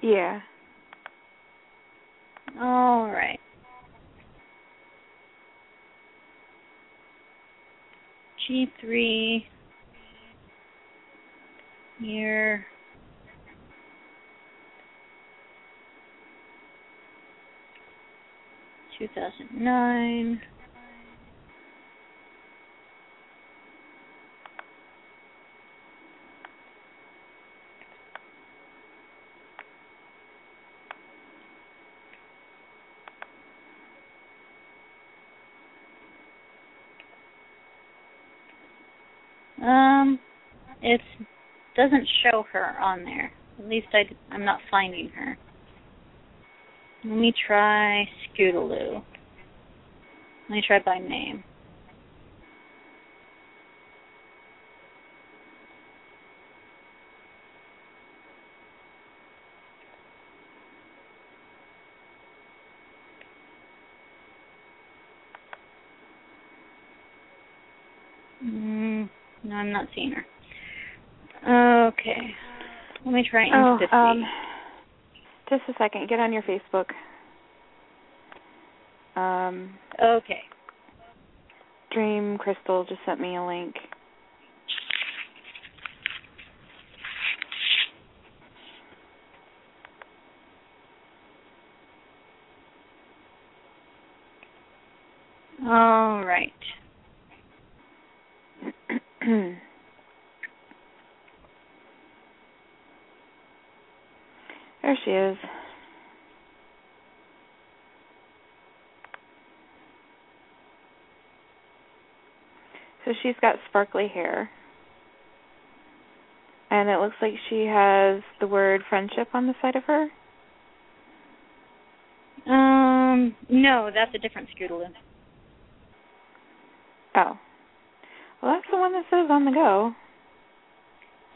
Yeah. All right. G3 year two thousand nine. Um, it doesn't show her on there. At least I, I'm not finding her. Let me try Scootaloo. Let me try by name. Mm, no, I'm not seeing her. Okay. Let me try Oh, um, just a second. Get on your Facebook. Um, Okay. Dream Crystal just sent me a link. All right. there she is. So she's got sparkly hair. And it looks like she has the word friendship on the side of her. Um, no, that's a different Scootaloo. Oh. Well, that's the one that says on the go.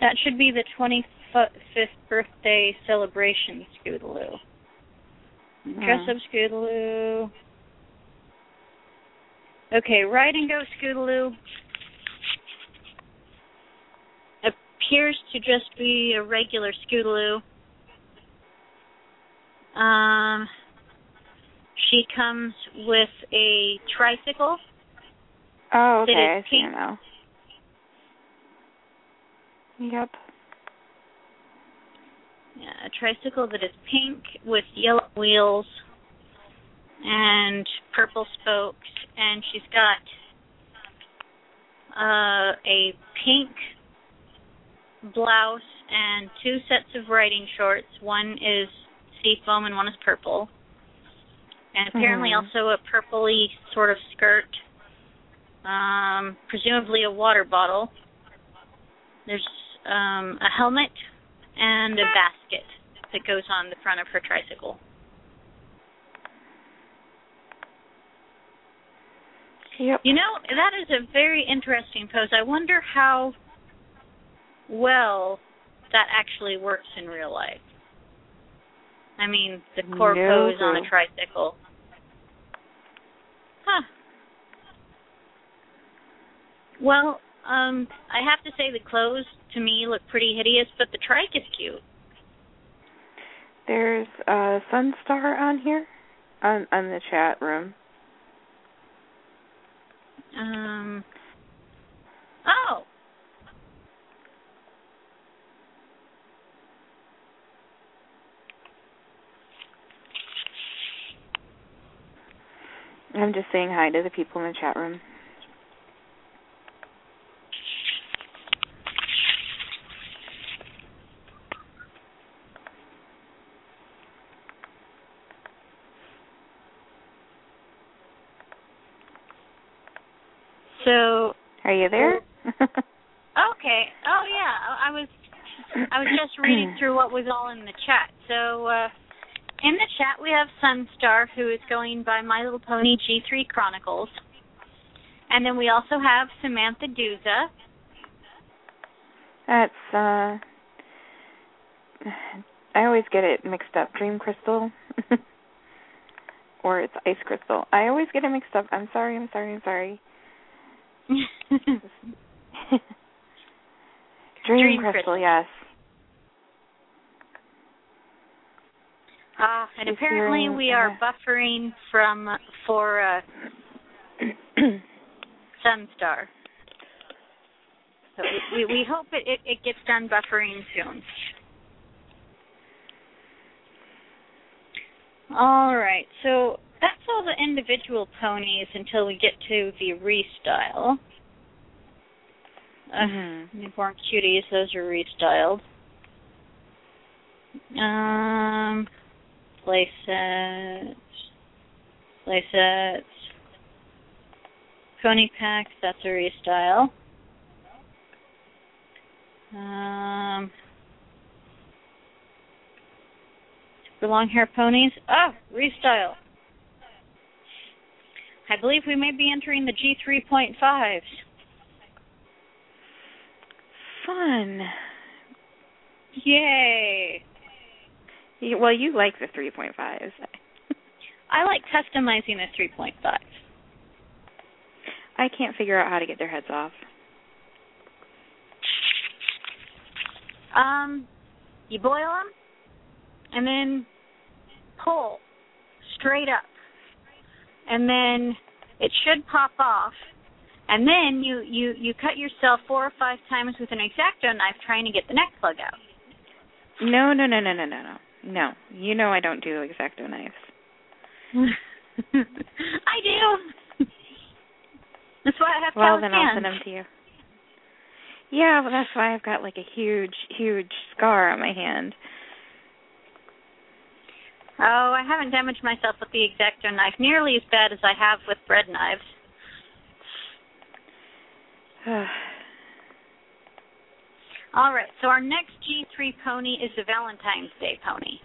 That should be the 25th birthday celebration Scootaloo. Dress Hmm. up Scootaloo. Okay, ride and go Scootaloo appears to just be a regular Scootaloo. Um, she comes with a tricycle. Oh, okay. I see pink. now. Yep. Yeah, a tricycle that is pink with yellow wheels and purple spokes, and she's got uh, a pink blouse and two sets of riding shorts. One is seafoam and one is purple, and apparently Mhm. also a purpley sort of skirt. Um, presumably a water bottle. There's um, a helmet and a basket that goes on the front of her tricycle. Yep. You know, that is a very interesting pose. I wonder how well that actually works in real life. I mean, the core No pose on a tricycle. Huh. Well, um, I have to say the clothes to me look pretty hideous, but the trike is cute. There's a Sunstar on here on on the chat room. Um. Oh. I'm just saying hi to the people in the chat room. So Are you there? okay. Oh yeah, I was I was just reading through what was all in the chat. So uh in the chat we have Sunstar who is going by My Little Pony G3 Chronicles. And then we also have Samantha Duza. That's uh I always get it mixed up. Dream Crystal or it's Ice Crystal. I always get it mixed up. I'm sorry, I'm sorry, I'm sorry. Dream, Dream Crystal, Crystal. yes. Ah, and She's apparently we are uh, buffering from for uh Sunstar. So we, we, we hope it, it, it gets done buffering soon. All right, so that's all the individual ponies until we get to the restyle. Uh, Mhm. Newborn cuties, those are restyled. Um, play sets, play sets, pony packs, that's a restyle. Um, for long hair ponies. Oh, restyle. I believe we may be entering the G3.5s. Fun. Yay! You- Well, you like the 3.5s. I like customizing the 3.5. I can't figure out how to get their heads off. Um, you boil them, and then pull straight up, and then it should pop off. And then you you you cut yourself four or five times with an exacto knife trying to get the neck plug out. No, no, no, no, no, no, no. No. You know I don't do exacto knives. I do. That's why I have Well, then I'll send them to you. Yeah, well, that's why I've got like a huge, huge scar on my hand. Oh, I haven't damaged myself with the exacto knife nearly as bad as I have with bread knives. All right, so our next G3 pony is the Valentine's Day pony,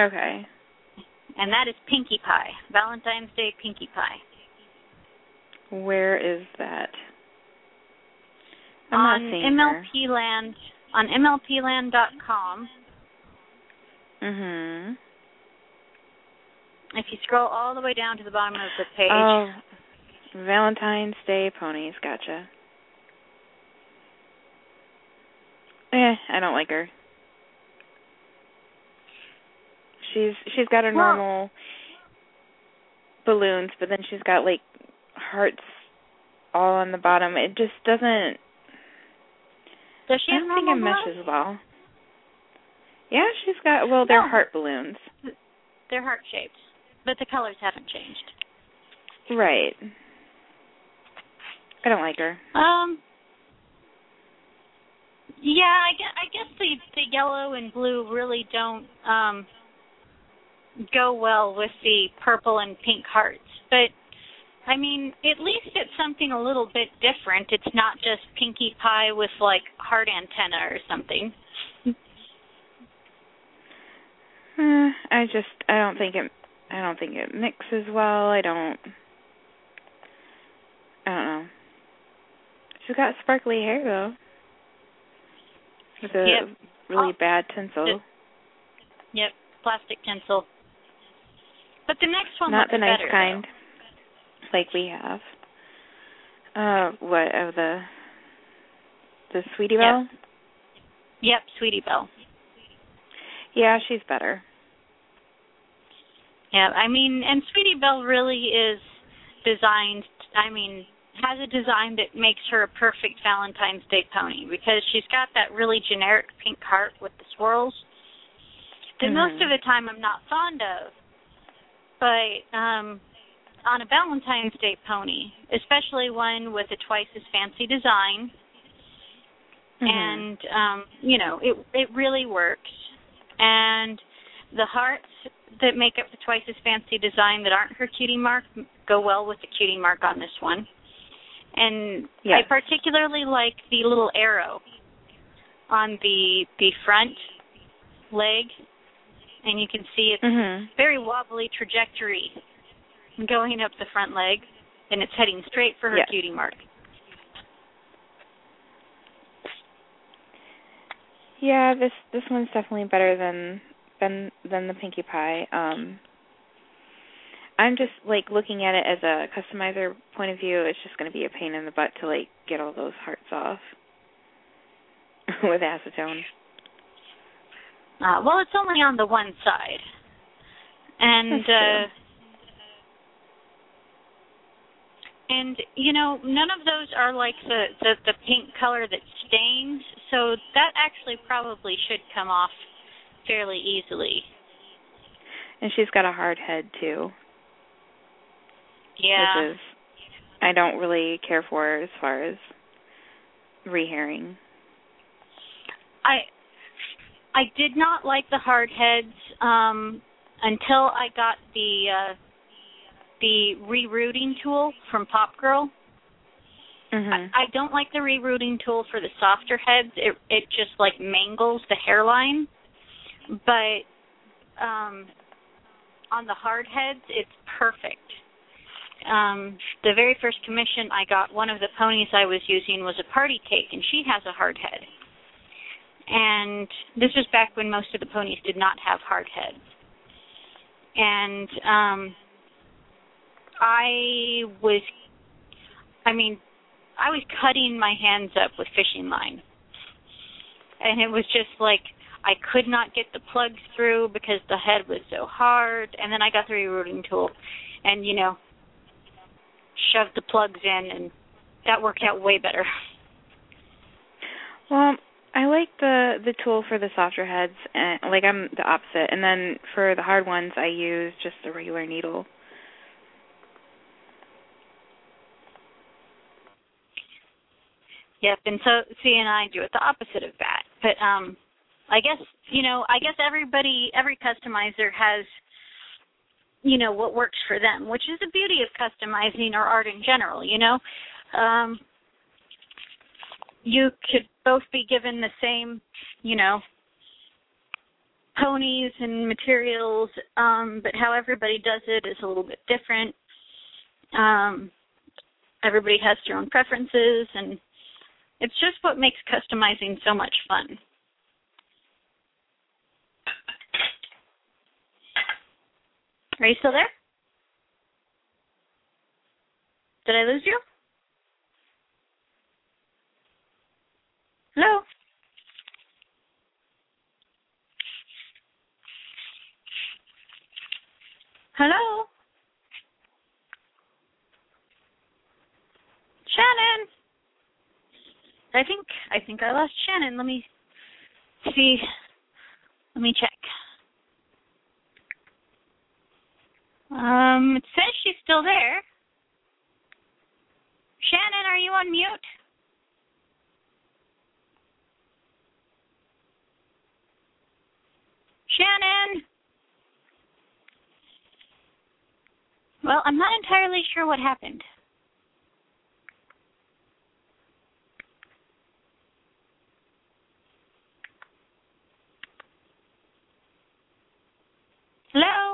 okay. and that is Pinkie Pie. Valentine's Day Pinkie Pie. Where is that? I'm on not seeing her. MLP Land on MLPland.com. Mhm. If you scroll all the way down to the bottom of the page, Oh, Valentine's Day ponies. Gotcha. Eh, I don't like her. She's she's got her Well- normal balloons, but then she's got like hearts all on the bottom. It just doesn't. does she I don't think it meshes well. Yeah, she's got. Well, they're No. heart balloons. They're heart shaped, but the colors haven't changed. Right. I don't like her. Um. Yeah, I guess, I guess the the yellow and blue really don't um go well with the purple and pink hearts. But I mean, at least it's something a little bit different. It's not just Pinkie Pie with like heart antenna or something. Uh, I just I don't think it I don't think it mixes well. I don't I don't know. She's got sparkly hair though. With a Yep. really Oh. bad tinsel. Yep. Yep, plastic tinsel. But the next one Not the nice better, kind like we have. Uh what of the the Sweetie Yep. Belle? though. Yep, Sweetie Belle. Yeah, she's better. Yeah, I mean, and Sweetie Belle really is designed. I mean, has a design that makes her a perfect Valentine's Day pony because she's got that really generic pink heart with the swirls that most Mhm. of the time I'm not fond of. But um on a Valentine's Day pony, especially one with a twice as fancy design, Mhm. and um you know it it really works and the hearts that make up the twice as fancy design that aren't her cutie mark go well with the cutie mark on this one and Yes. i particularly like the little arrow on the the front leg and you can see it's Mhm. very wobbly trajectory going up the front leg and it's heading straight for her Yes. cutie mark Yeah, this this one's definitely better than than than the Pinkie Pie. Um I'm just like looking at it as a customizer point of view, it's just going to be a pain in the butt to like get all those hearts off with acetone. Uh, well, it's only on the one side, and uh, and you know none of those are like the, the the pink color that stains, so that actually probably should come off fairly easily. And she's got a hard head too, Yeah, which is I don't really care for as far as rehairing. I I did not like the hard heads um, until I got the uh, the rerouting tool from Pop Girl. Mhm. I, I don't like the rerouting tool for the softer heads. It it just like mangles the hairline. But um on the hard heads, it's perfect. Um the very first commission I got, one of the ponies I was using was a party cake and she has a hard head. And this was back when most of the ponies did not have hard heads. And um I was I mean, I was cutting my hands up with fishing line. And it was just like I could not get the plugs through because the head was so hard and then I got the rerouting tool and you know shoved the plugs in and that worked out way better. Well, I like the the tool for the softer heads, and like I'm the opposite. And then for the hard ones, I use just the regular needle. Yep, and so C and I do it the opposite of that. But um I guess you know, I guess everybody every customizer has you know what works for them, which is the beauty of customizing or art in general, you know. Um you could both be given the same, you know, ponies and materials, um, but how everybody does it is a little bit different. Um everybody has their own preferences and it's just what makes customizing so much fun. Are you still there? Did I lose you? Hello? Hello? Shannon? I think I think I lost Shannon. Let me see. Let me check. Um, it says she's still there. Shannon, are you on mute? Shannon. Well, I'm not entirely sure what happened. Hello?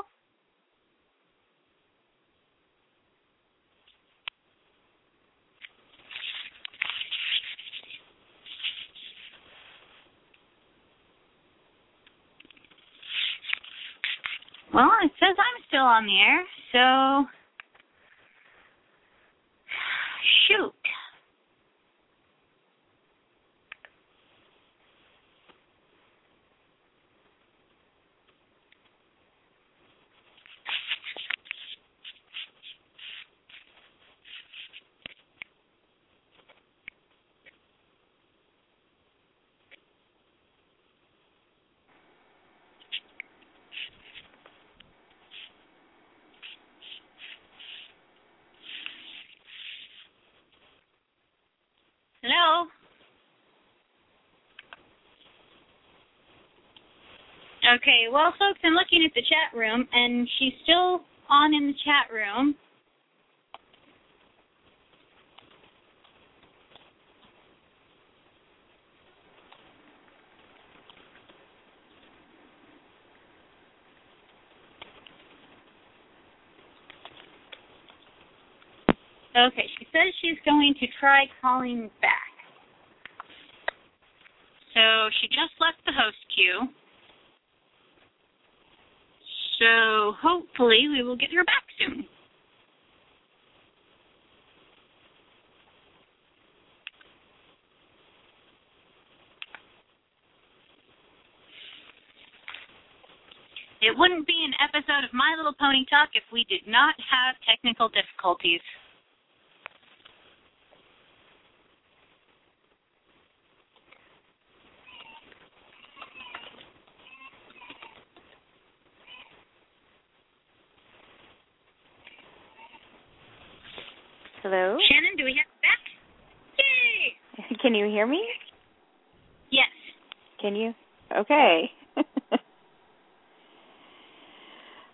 Well, it says I'm still on the air, so shoot. Hello? Okay, well, folks, I'm looking at the chat room, and she's still on in the chat room. Okay, she says she's going to try calling back. So she just left the host queue. So hopefully we will get her back soon. It wouldn't be an episode of My Little Pony Talk if we did not have technical difficulties. Hello? Shannon, do we have back? Yay! Can you hear me? Yes. Can you? Okay.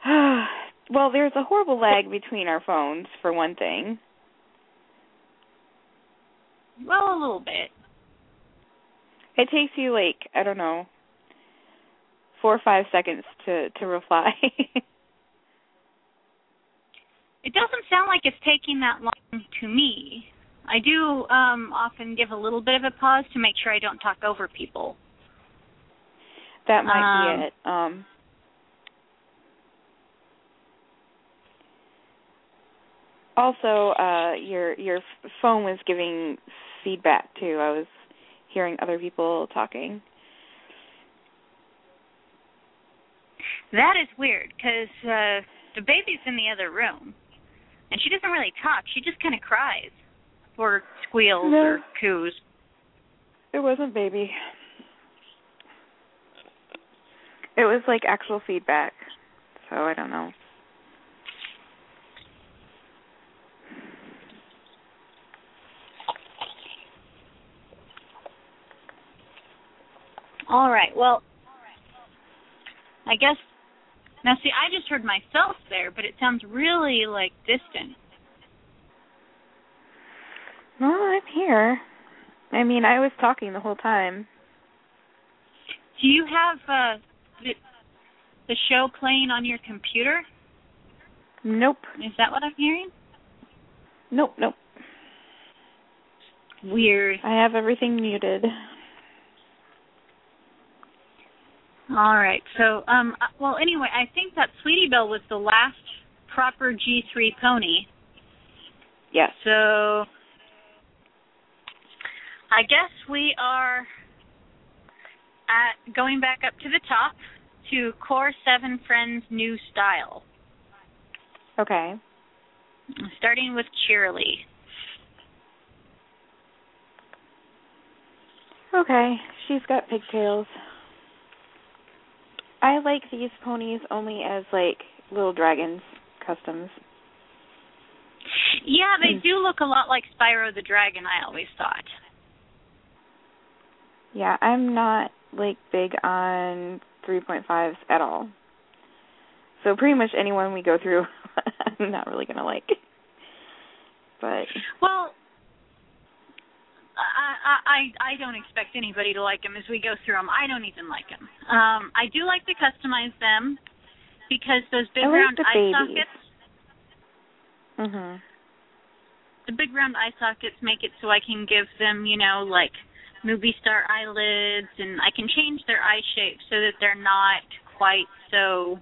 well, there's a horrible lag between our phones, for one thing. well, a little bit. It takes you like I don't know, four or five seconds to to reply. It doesn't sound like it's taking that long to me. I do um often give a little bit of a pause to make sure I don't talk over people. that might Um, be it. Um. Also, uh, your your phone was giving feedback too. I was hearing other people talking. That is weird because uh, the baby's in the other room, and she doesn't really talk. She just kind of cries or squeals No. or coos. It wasn't baby. It was like actual feedback. So I don't know. All right. Well, I guess now. See, I just heard myself there, but it sounds really like distant. Well, I'm here. I mean, I was talking the whole time. Do you have uh, the the show playing on your computer? Nope. Is that what I'm hearing? Nope, nope. Weird. I have everything muted. All right. So, um, uh, well, anyway, I think that Sweetie Belle was the last proper G3 pony. Yes. So, I guess we are at going back up to the top to Core 7 Friends New Style, Okay. starting with Cheerilee. Okay. She's got pigtails. I like these ponies only as like little dragons customs. Yeah, they Hmm. do look a lot like Spyro the Dragon, I always thought. Yeah, I'm not like big on 3.5s at all. So pretty much anyone we go through, I'm not really gonna like. But Well, I, I don't expect anybody to like them as we go through them. I don't even like them. Um, I do like to customize them because those big like round eye babies. sockets, mhm. the big round eye sockets make it so I can give them, you know, like movie star eyelids, and I can change their eye shape so that they're not quite so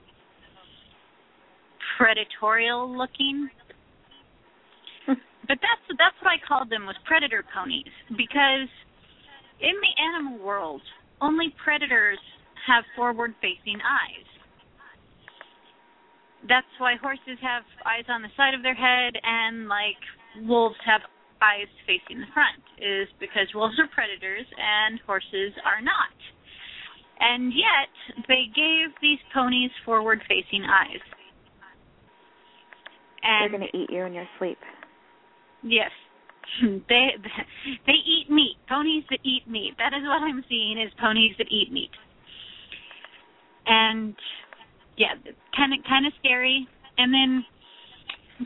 predatorial looking. But that's that's what I called them was predator ponies because in the animal world, only predators have forward facing eyes. That's why horses have eyes on the side of their head and like wolves have eyes facing the front is because wolves are predators and horses are not. And yet they gave these ponies forward facing eyes. They're gonna eat you in your sleep. Yes. They they eat meat. Ponies that eat meat. That is what I'm seeing is ponies that eat meat. And yeah, kind of kind of scary. And then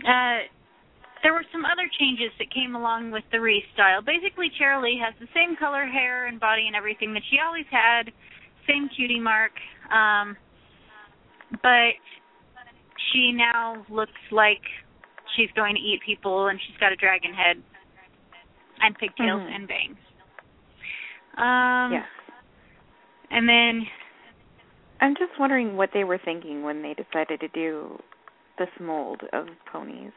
uh there were some other changes that came along with the restyle. Basically, Cheerilee has the same color hair and body and everything that she always had, same cutie mark, um, but she now looks like she's going to eat people and she's got a dragon head and pigtails Mhm. and bangs. Um yes. and then I'm just wondering what they were thinking when they decided to do this mold of ponies.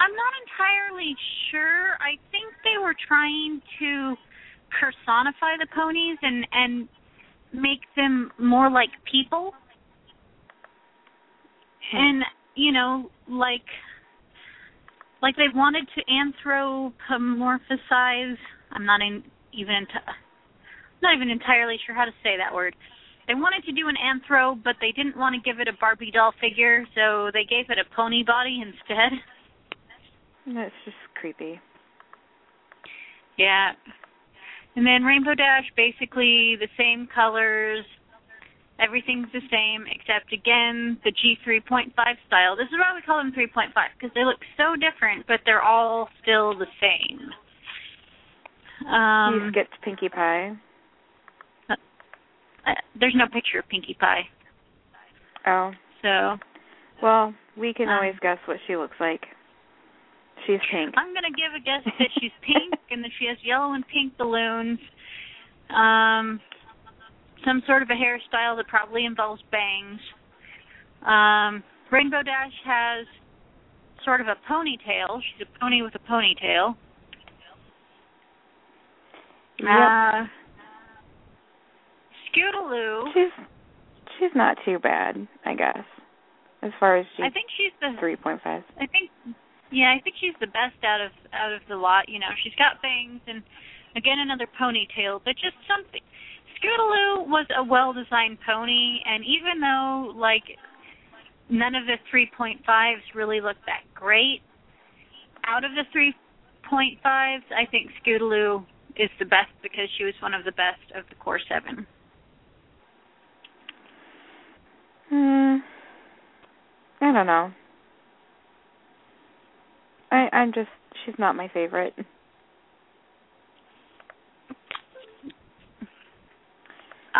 I'm not entirely sure. I think they were trying to personify the ponies and and make them more like people. And you know, like like they wanted to anthropomorphize. I'm not in, even enti- not even entirely sure how to say that word. They wanted to do an anthro, but they didn't want to give it a Barbie doll figure, so they gave it a pony body instead. That's just creepy. Yeah. And then Rainbow Dash, basically the same colors Everything's the same except again the G3.5 style. This is why we call them 3.5 because they look so different, but they're all still the same. Um, you skipped Pinkie Pie. uh, there's no picture of Pinkie Pie, Oh, so well, we can Um, always guess what she looks like. She's pink. I'm gonna give a guess that she's pink and that she has yellow and pink balloons. Um, some sort of a hairstyle that probably involves bangs. Um, Rainbow Dash has sort of a ponytail. She's a pony with a ponytail. Yep. Uh, Scootaloo. She's she's not too bad, I guess. As far as she's I think she's the three point five. I think yeah, I think she's the best out of out of the lot. You know, she's got bangs and again another ponytail, but just something. Scootaloo was a well-designed pony, and even though like none of the 3.5s really looked that great, out of the 3.5s, I think Scootaloo is the best because she was one of the best of the core seven. Hmm. I don't know. I I'm just she's not my favorite.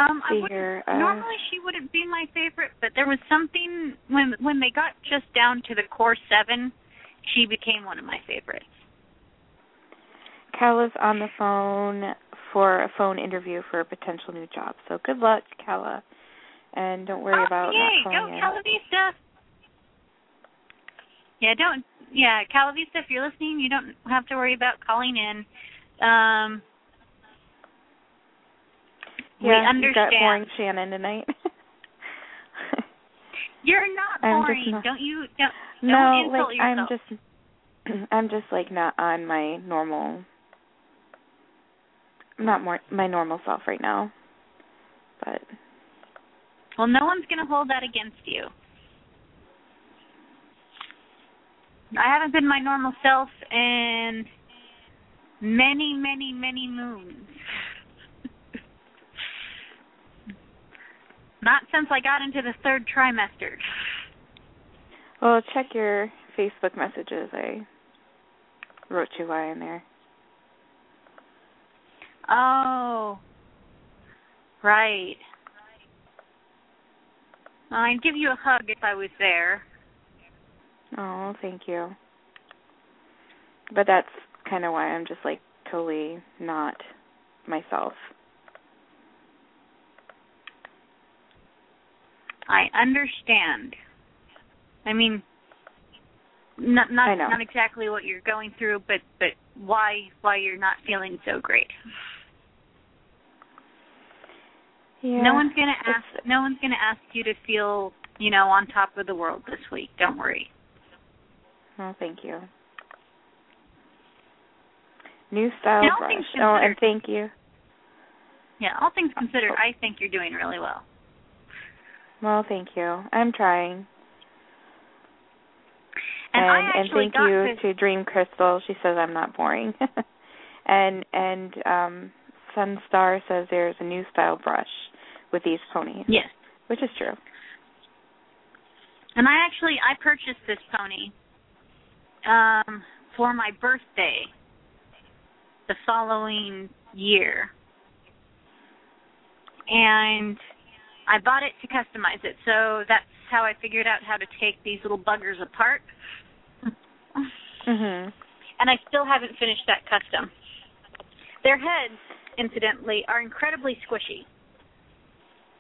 Um, I uh, normally she wouldn't be my favorite, but there was something when when they got just down to the core seven, she became one of my favorites. Kala's on the phone for a phone interview for a potential new job. So good luck, Kala. And don't worry oh, about yay! not Go calling in. Calavista. Yeah, don't. Yeah, Calavista. If you're listening, you don't have to worry about calling in. Um, we yeah, you got understand. boring Shannon tonight. You're not boring. not- Don't you? Don't, no, don't insult like yourself. I'm just I'm just like not on my normal I'm not more my normal self right now. But Well, no one's going to hold that against you. I haven't been my normal self in many, many, many moons. Not since I got into the third trimester. well, check your Facebook messages. I wrote you why in there. Oh. Right. I'd give you a hug if I was there. Oh, thank you. But that's kind of why I'm just like totally not myself. I understand. I mean, not not not exactly what you're going through, but but why why you're not feeling so great. Yeah. no one's gonna ask. No one's gonna ask you to feel you know on top of the world this week. Don't worry. Oh, thank you. New style And brush. Oh, and thank you. Yeah, all things oh. considered, I think you're doing really well. Well, thank you. I'm trying. And, I and thank you this. to Dream Crystal. She says I'm not boring. and and um Sunstar says there's a new style brush with these ponies, Yes. which is true. And I actually I purchased this pony um for my birthday the following year. And I bought it to customize it. So that's how I figured out how to take these little buggers apart. Mhm. And I still haven't finished that custom. Their heads, incidentally, are incredibly squishy.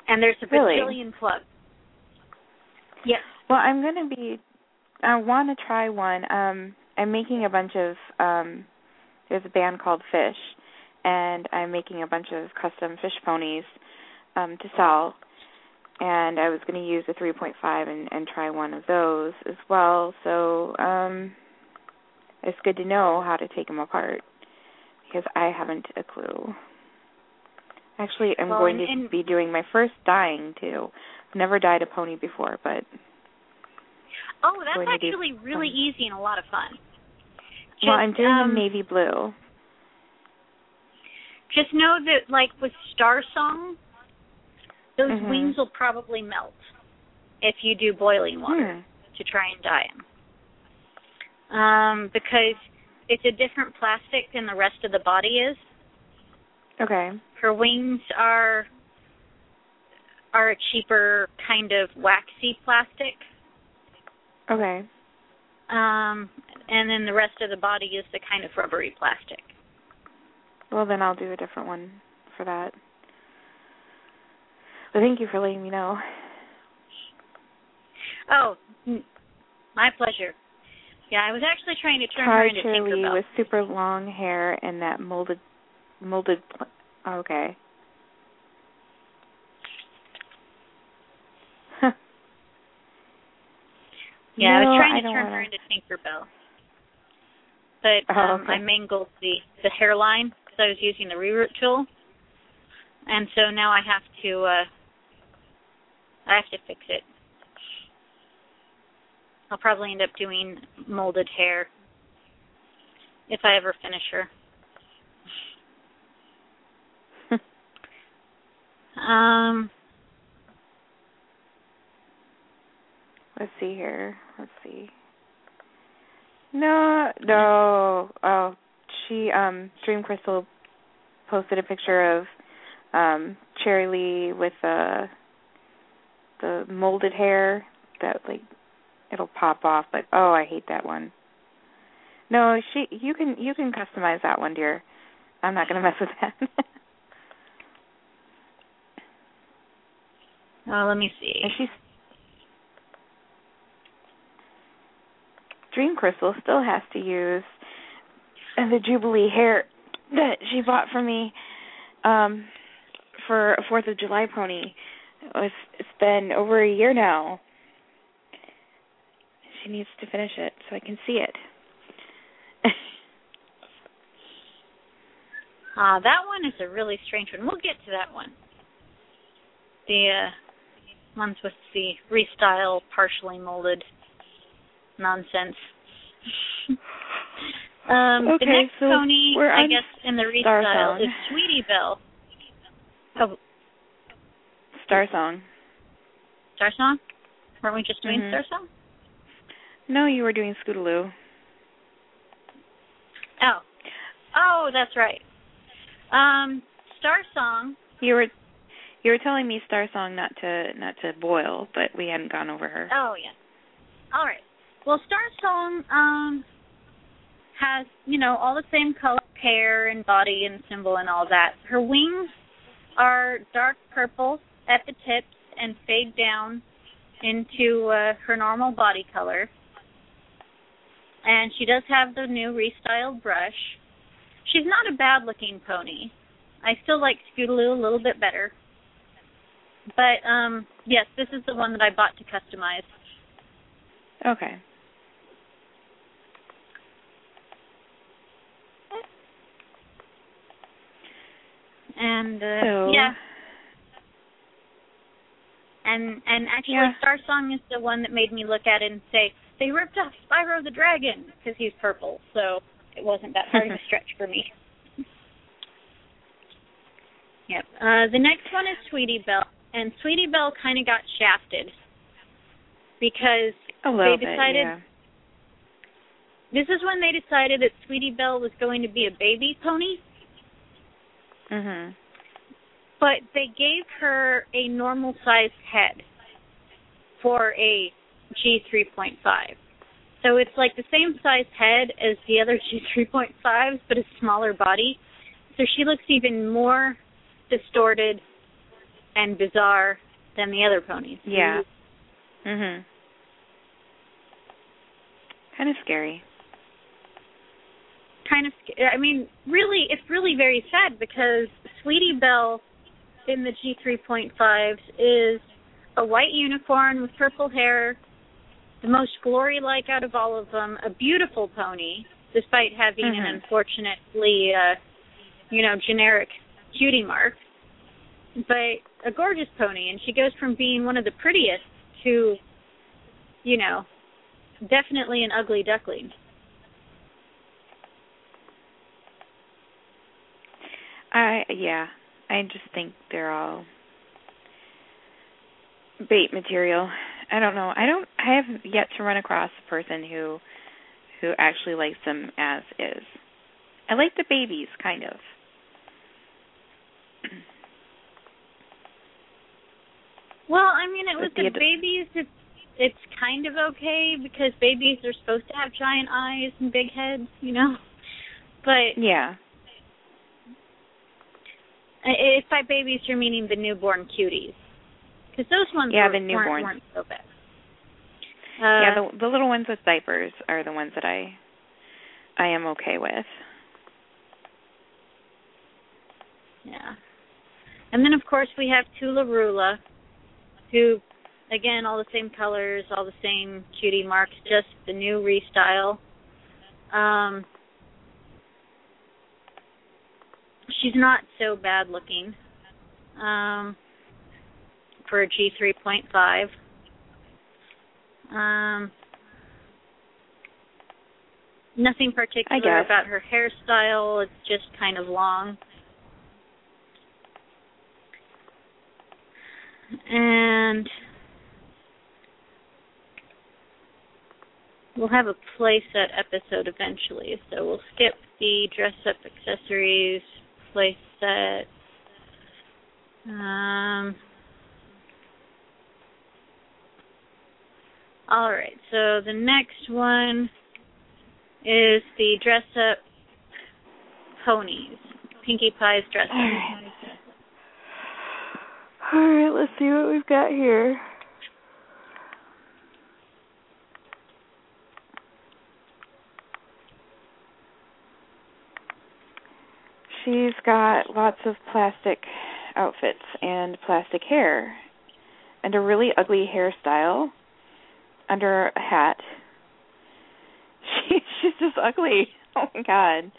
And there's a Really? bajillion plugs. Yes. Well, I'm going to be I want to try one. Um I'm making a bunch of um there's a band called Phish and I'm making a bunch of custom fish ponies um to sell. And I was going to use a 3.5 and and try one of those as well. So, um it's good to know how to take them apart because I haven't a clue. Actually, I'm Well, going to and- be doing my first dyeing too. I've never dyed a pony before, but Oh, that's going to do actually really easy and a lot of fun. well, I'm doing um, a navy blue. Just know that, like with Star Song, those Mhm. wings will probably melt if you do boiling water Hmm. to try and dye them. Um, because it's a different plastic than the rest of the body is. Okay. Her wings are are a cheaper kind of waxy plastic. Okay. Um, and then the rest of the body is the kind of rubbery plastic. Well, then I'll do a different one for that. But thank you for letting me know. Oh, my pleasure. Yeah, I was actually trying to turn her into Shirley, Tinkerbell. with super long hair and that molded, molded. Pl- okay. Yeah, I was trying to turn her wanna- into Tinkerbell, but Oh, um, okay. I mangled the the hairline because I was using the reroot tool, and so now I have to uh I have to fix it. I'll probably end up doing molded hair if I ever finish her. um, Let's see here. Let's see. No, no. Oh, she um Dream Crystal posted a picture of um Cheerilee with uh the molded hair that like it'll pop off, but oh, I hate that one. No, she you can you can customize that one, dear. I'm not going to mess with that. oh, let me see. and she's Dream Crystal still has to use the Jubilee hair that she bought for me um for a Fourth of July pony. It's been over a year now. She needs to finish it so I can see it. Ah, that one is a really strange one. We'll get to that one. The uh, ones with the restyle, partially molded nonsense. um, the next so pony, I guess, in the restyle is Sweetie Belle. Oh, Star Song. Star Song? Weren't we just doing Mhm. Star Song? No, you were doing Scootaloo. Oh. Oh, that's right. Um, Star Song You were you were telling me Star Song not to not to boil, but we hadn't gone over her. Oh yeah. All right. Well, Star Song um has you know all the same color hair and body and symbol and all that. Her wings are dark purple at the tips and fade down into uh, her normal body color. And she does have the new restyled brush. She's not a bad looking pony. I still like Scootaloo a little bit better. But um yes, this is the one that I bought to customize. Okay. And uh, So- yeah. And and actually Yeah. Star Song is the one that made me look at it and say, they ripped off Spyro the Dragon because he's purple. So it wasn't that hard of a stretch for me. Yep. Uh the next one is Sweetie Belle and Sweetie Belle kind of got shafted because they bit, decided yeah. this is when they decided that Sweetie Belle was going to be a baby pony. Mhm. But they gave her a normal sized head for a G3.5. So it's like the same size head as the other G3.5s, but a smaller body. So she looks even more distorted and bizarre than the other ponies. Yeah. Mhm. Kind of scary. Kind of, sc- I mean, really, it's really very sad because Sweetie Belle in the G3.5s is a white unicorn with purple hair, the most glory like out of all of them, a beautiful pony, despite having an Mhm. unfortunately, uh, you know, generic cutie mark, but a gorgeous pony. And she goes from being one of the prettiest to, you know, definitely an ugly duckling. I yeah. I just think they're all bait material. I don't know. I don't. I have yet to run across a person who who actually likes them as is. I like the babies, kind of. Well, I mean, it with the the- babies, it's it's kind of okay because babies are supposed to have giant eyes and big heads, you know. But Yeah. I- if by babies you're meaning the newborn cuties, because those ones Yeah, were, the weren't, newborns. weren't so bad. Uh, yeah, the the little ones with diapers are the ones that I I am okay with. Yeah. And then of course we have Toola-Roola, who again all the same colors, all the same cutie marks, just the new restyle. Um she's not so bad looking. Um for a G three point five. Um nothing particular about her hairstyle, it's just kind of long. and we'll have a playset episode eventually, so we'll skip the dress up accessories playset. Um, all right, so the next one is the dress up ponies, Pinkie Pie's dress up. All right. All right, let's see what we've got here. She's got lots of plastic outfits and plastic hair and a really ugly hairstyle under a hat. She she's just ugly. Oh my god.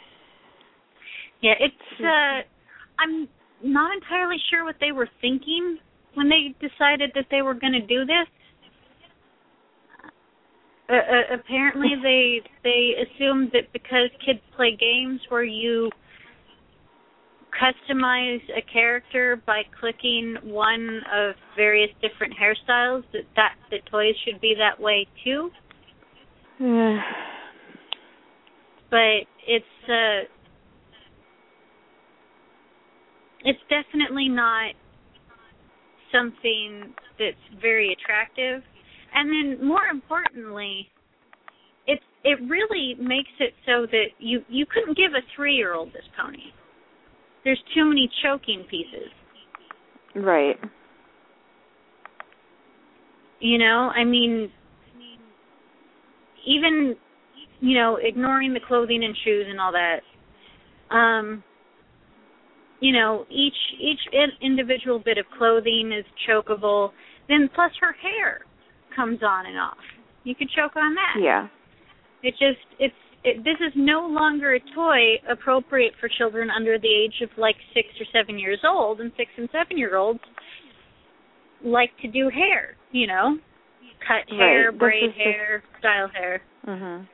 Yeah, it's uh I'm not entirely sure what they were thinking when they decided that they were going to do this. Uh, uh, apparently they they assumed that because kids play games where you customize a character by clicking one of various different hairstyles that that the toys should be that way too. But it's uh it's definitely not something that's very attractive. And then more importantly it's it really makes it so that you you couldn't give a 3-year-old this pony there's too many choking pieces right. you know i mean even you know ignoring the clothing and shoes and all that um you know each each in- individual bit of clothing is chokeable then plus her hair comes on and off you could choke on that Yeah. it just it's it, this is no longer a toy appropriate for children under the age of like six or seven years old, and six and seven year olds like to do hair, you know, cut hair, Right. Braid is just- hair, style hair. Mhm.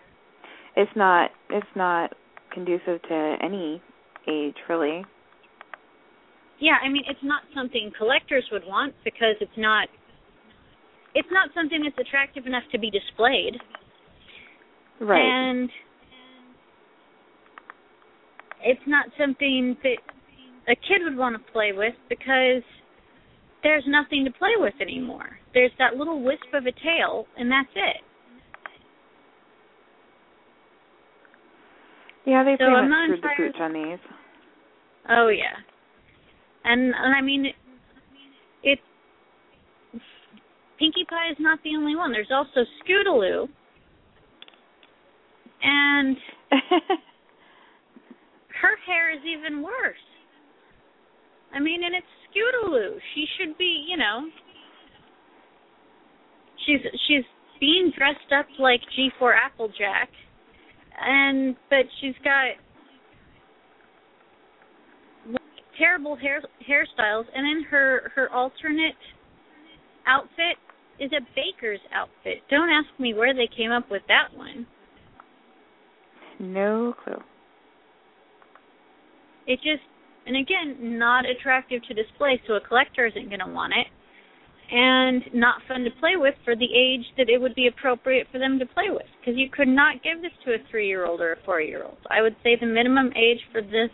It's not it's not conducive to any age really. Yeah, I mean it's not something collectors would want because it's not it's not something that's attractive enough to be displayed. Right. And it's not something that a kid would want to play with because there's nothing to play with anymore. There's that little wisp of a tail, and that's it. yeah, they so pretty I'm much not screwed the pooch on these. Oh yeah, and and I mean, it. Pinkie Pie is not the only one. There's also Scootaloo, and her hair is even worse. I mean, and it's Scootaloo. She should be, you know, she's she's being dressed up like G4 Applejack, and but she's got terrible hair hairstyles, and then her her alternate outfit is a baker's outfit. Don't ask me where they came up with that one. no clue. It just, and again, not attractive to display, so a collector isn't going to want it. and not fun to play with for the age that it would be appropriate for them to play with. Because you could not give this to a three year old or a four year old. I would say the minimum age for this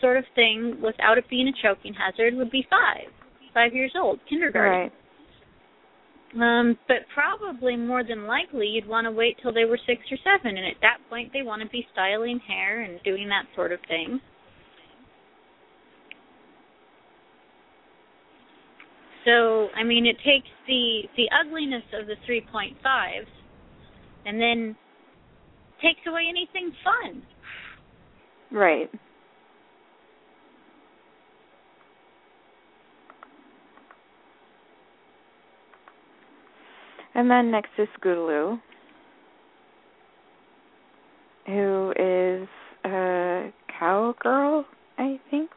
sort of thing without it being a choking hazard would be five. Five years old, kindergarten. Right. Um, but probably more than likely you'd want to wait till they were six or seven, and at that point they want to be styling hair and doing that sort of thing. So, I mean, it takes the the ugliness of the 3.5s, and then takes away anything fun. Right. And then next is Scootaloo, who is a cowgirl, I think.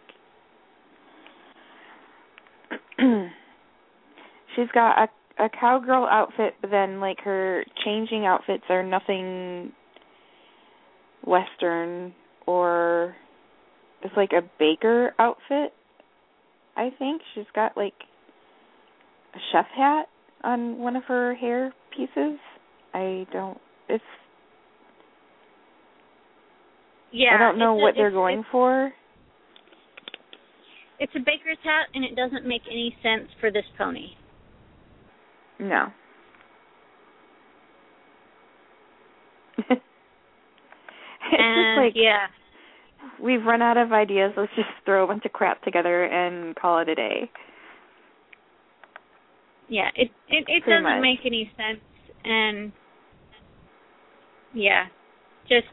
She's got a a cowgirl outfit, but then like her changing outfits are nothing western or it's like a baker outfit. I think she's got like a chef hat on one of her hair pieces. I don't. It's. Yeah, I don't know it's a- what they're going for. It's a baker's hat, and it doesn't make any sense for this pony. No. it's and just like yeah, we've run out of ideas. Let's just throw a bunch of crap together and call it a day. yeah, it it, it Pretty doesn't much. make any sense, and yeah, just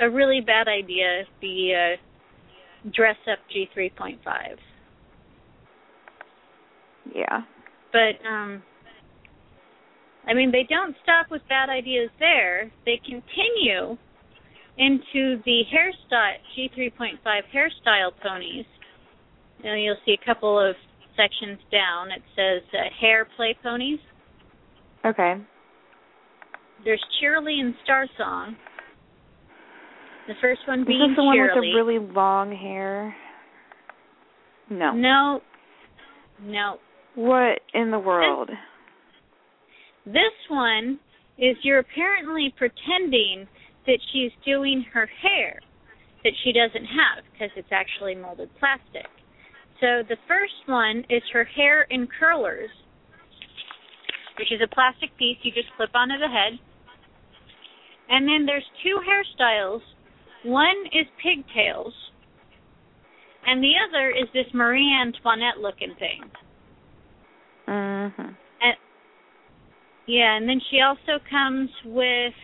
a really bad idea. The uh, dress up G three point five. Yeah. But um I mean they don't stop with bad ideas there. They continue into the hairstyle G three point five hairstyle ponies. Now you'll see a couple of sections down. It says uh, hair play ponies. Okay. There's Cheerilee and Star Song. The first one Is being this the one with the really long hair? No. No. No. What in the world? This one is you're apparently pretending that she's doing her hair that she doesn't have because it's actually molded plastic. So the first one is her hair in curlers, which is a plastic piece you just clip onto the head. And then there's two hairstyles. One is pigtails, and the other is this Marie Antoinette looking thing. Mhm. Yeah, and then she also comes with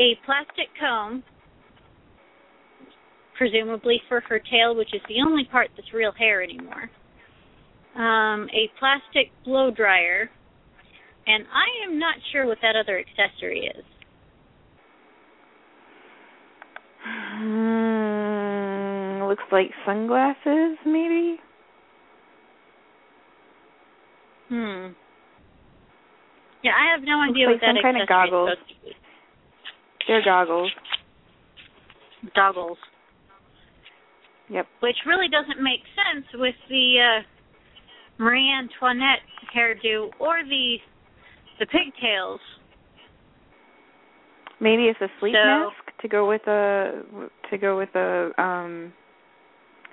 a plastic comb, presumably for her tail, which is the only part that's real hair anymore. Um, a plastic blow dryer, and I am not sure what that other accessory is. Hmm, looks like sunglasses, maybe. Hmm. Yeah, I have no Looks idea like what that some kind of accessory goggles. is supposed to be. They're goggles. Goggles. Yep. which really doesn't make sense with the uh, Marie Antoinette hairdo or the the pigtails. Maybe it's a sleep So- mask to go with a to go with a um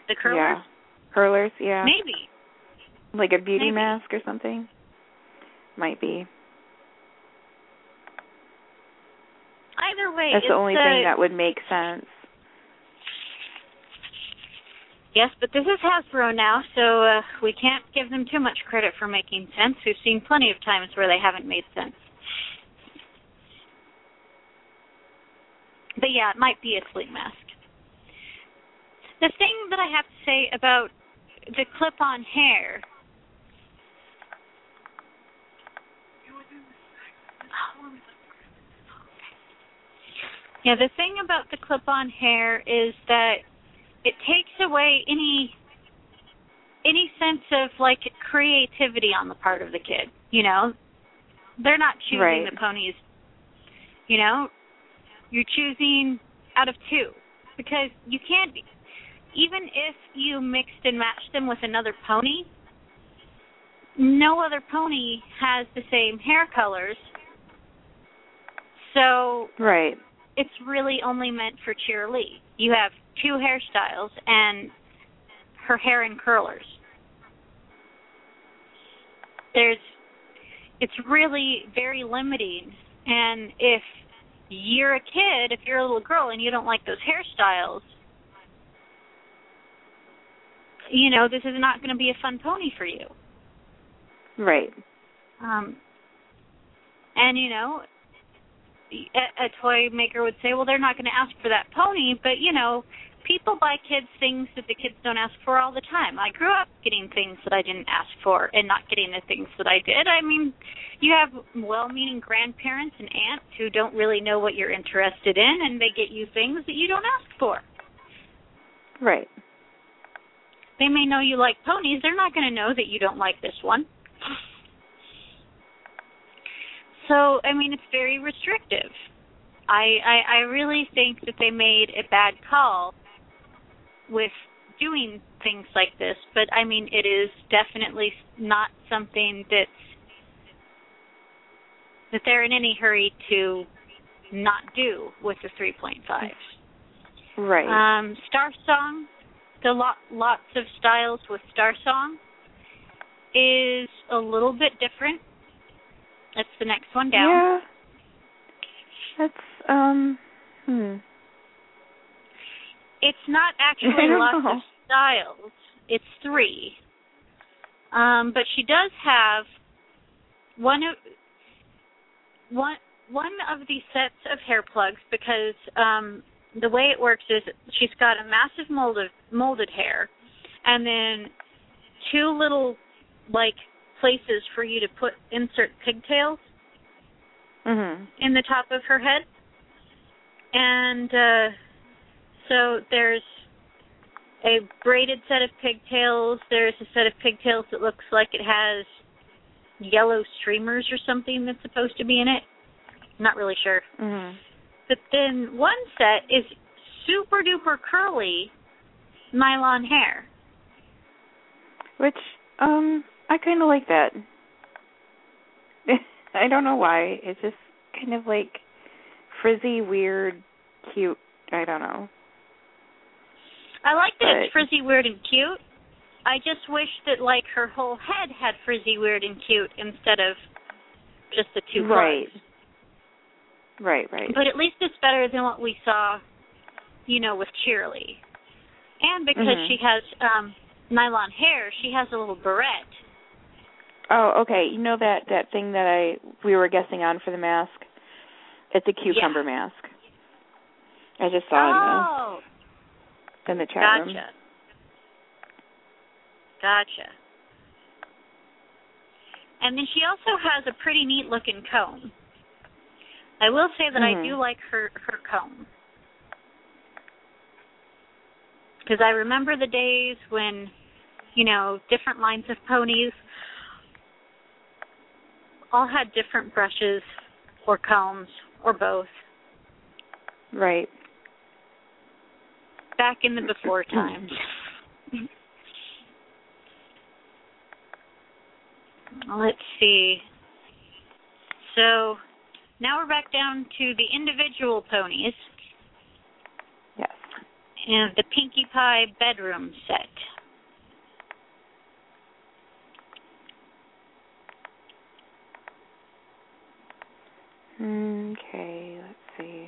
The curlers, yeah curlers yeah maybe. like a beauty maybe. mask or something. Might be. Either way, That's it's the only uh, thing that would make sense. Yes, but this is Hasbro now, so uh, we can't give them too much credit for making sense. We've seen plenty of times where they haven't made sense. But yeah, it might be a sleep mask. The thing that I have to say about the clip-on hair. Yeah, the thing about the clip-on hair is that it takes away any any sense of like creativity on the part of the kid. You know, they're not choosing Right. the ponies. You know, you're choosing out of two because you can't. Even if you mixed and matched them with another pony, no other pony has the same hair colors. So Right. It's really only meant for Cheerilee. You have two hairstyles and her hair in curlers. There's it's really very limiting and if you're a kid, if you're a little girl and you don't like those hairstyles, you know, this is not going to be a fun pony for you. Right. Um, and you know, a, a toy maker would say, well, they're not going to ask for that pony, but you know, people buy kids things that the kids don't ask for all the time. I grew up getting things that I didn't ask for and not getting the things that I did. I mean, you have well-meaning grandparents and aunts who don't really know what you're interested in, and they get you things that you don't ask for. Right. They may know you like ponies. They're not going to know that you don't like this one. So, I mean, it's very restrictive. I, I I really think that they made a bad call with doing things like this, but I mean, it is definitely not something that's that they're in any hurry to not do with the 3.5. Right. Um, Star Song, the lot, lots of styles with Star Song is a little bit different. That's the next one down. Yeah. That's um hmm. It's not actually lots know. of styles. It's three. Um, but she does have one of one one of the sets of hair plugs because um the way it works is she's got a massive mold of molded hair and then two little like places for you to put insert pigtails Mhm. in the top of her head. And uh so there's a braided set of pigtails, there's a set of pigtails that looks like it has yellow streamers or something that's supposed to be in it. I'm Not really sure. Mhm. But then one set is super duper curly nylon hair. Which um I kind of like that. I don't know why. It's just kind of like frizzy, weird, cute. I don't know. I like that But- it's frizzy, weird, and cute. I just wish that like her whole head had frizzy, weird, and cute instead of just the two right. plugs. Right, right. But at least it's better than what we saw, you know, with Cheerilee. And because Mhm. she has um nylon hair, she has a little barrette. Oh, okay. You know that that thing that I we were guessing on for the mask? It's a cucumber mask. I just saw oh, in the in the chat gotcha. room. Gotcha. Gotcha. And then she also has a pretty neat looking comb. I will say that I Mhm. do like her her comb. Because I remember the days when, you know, different lines of ponies all had different brushes or combs or both Right. back in the before times. Let's see. So now we're back down to the individual ponies Yes. and the Pinkie Pie bedroom set. Okay, let's see.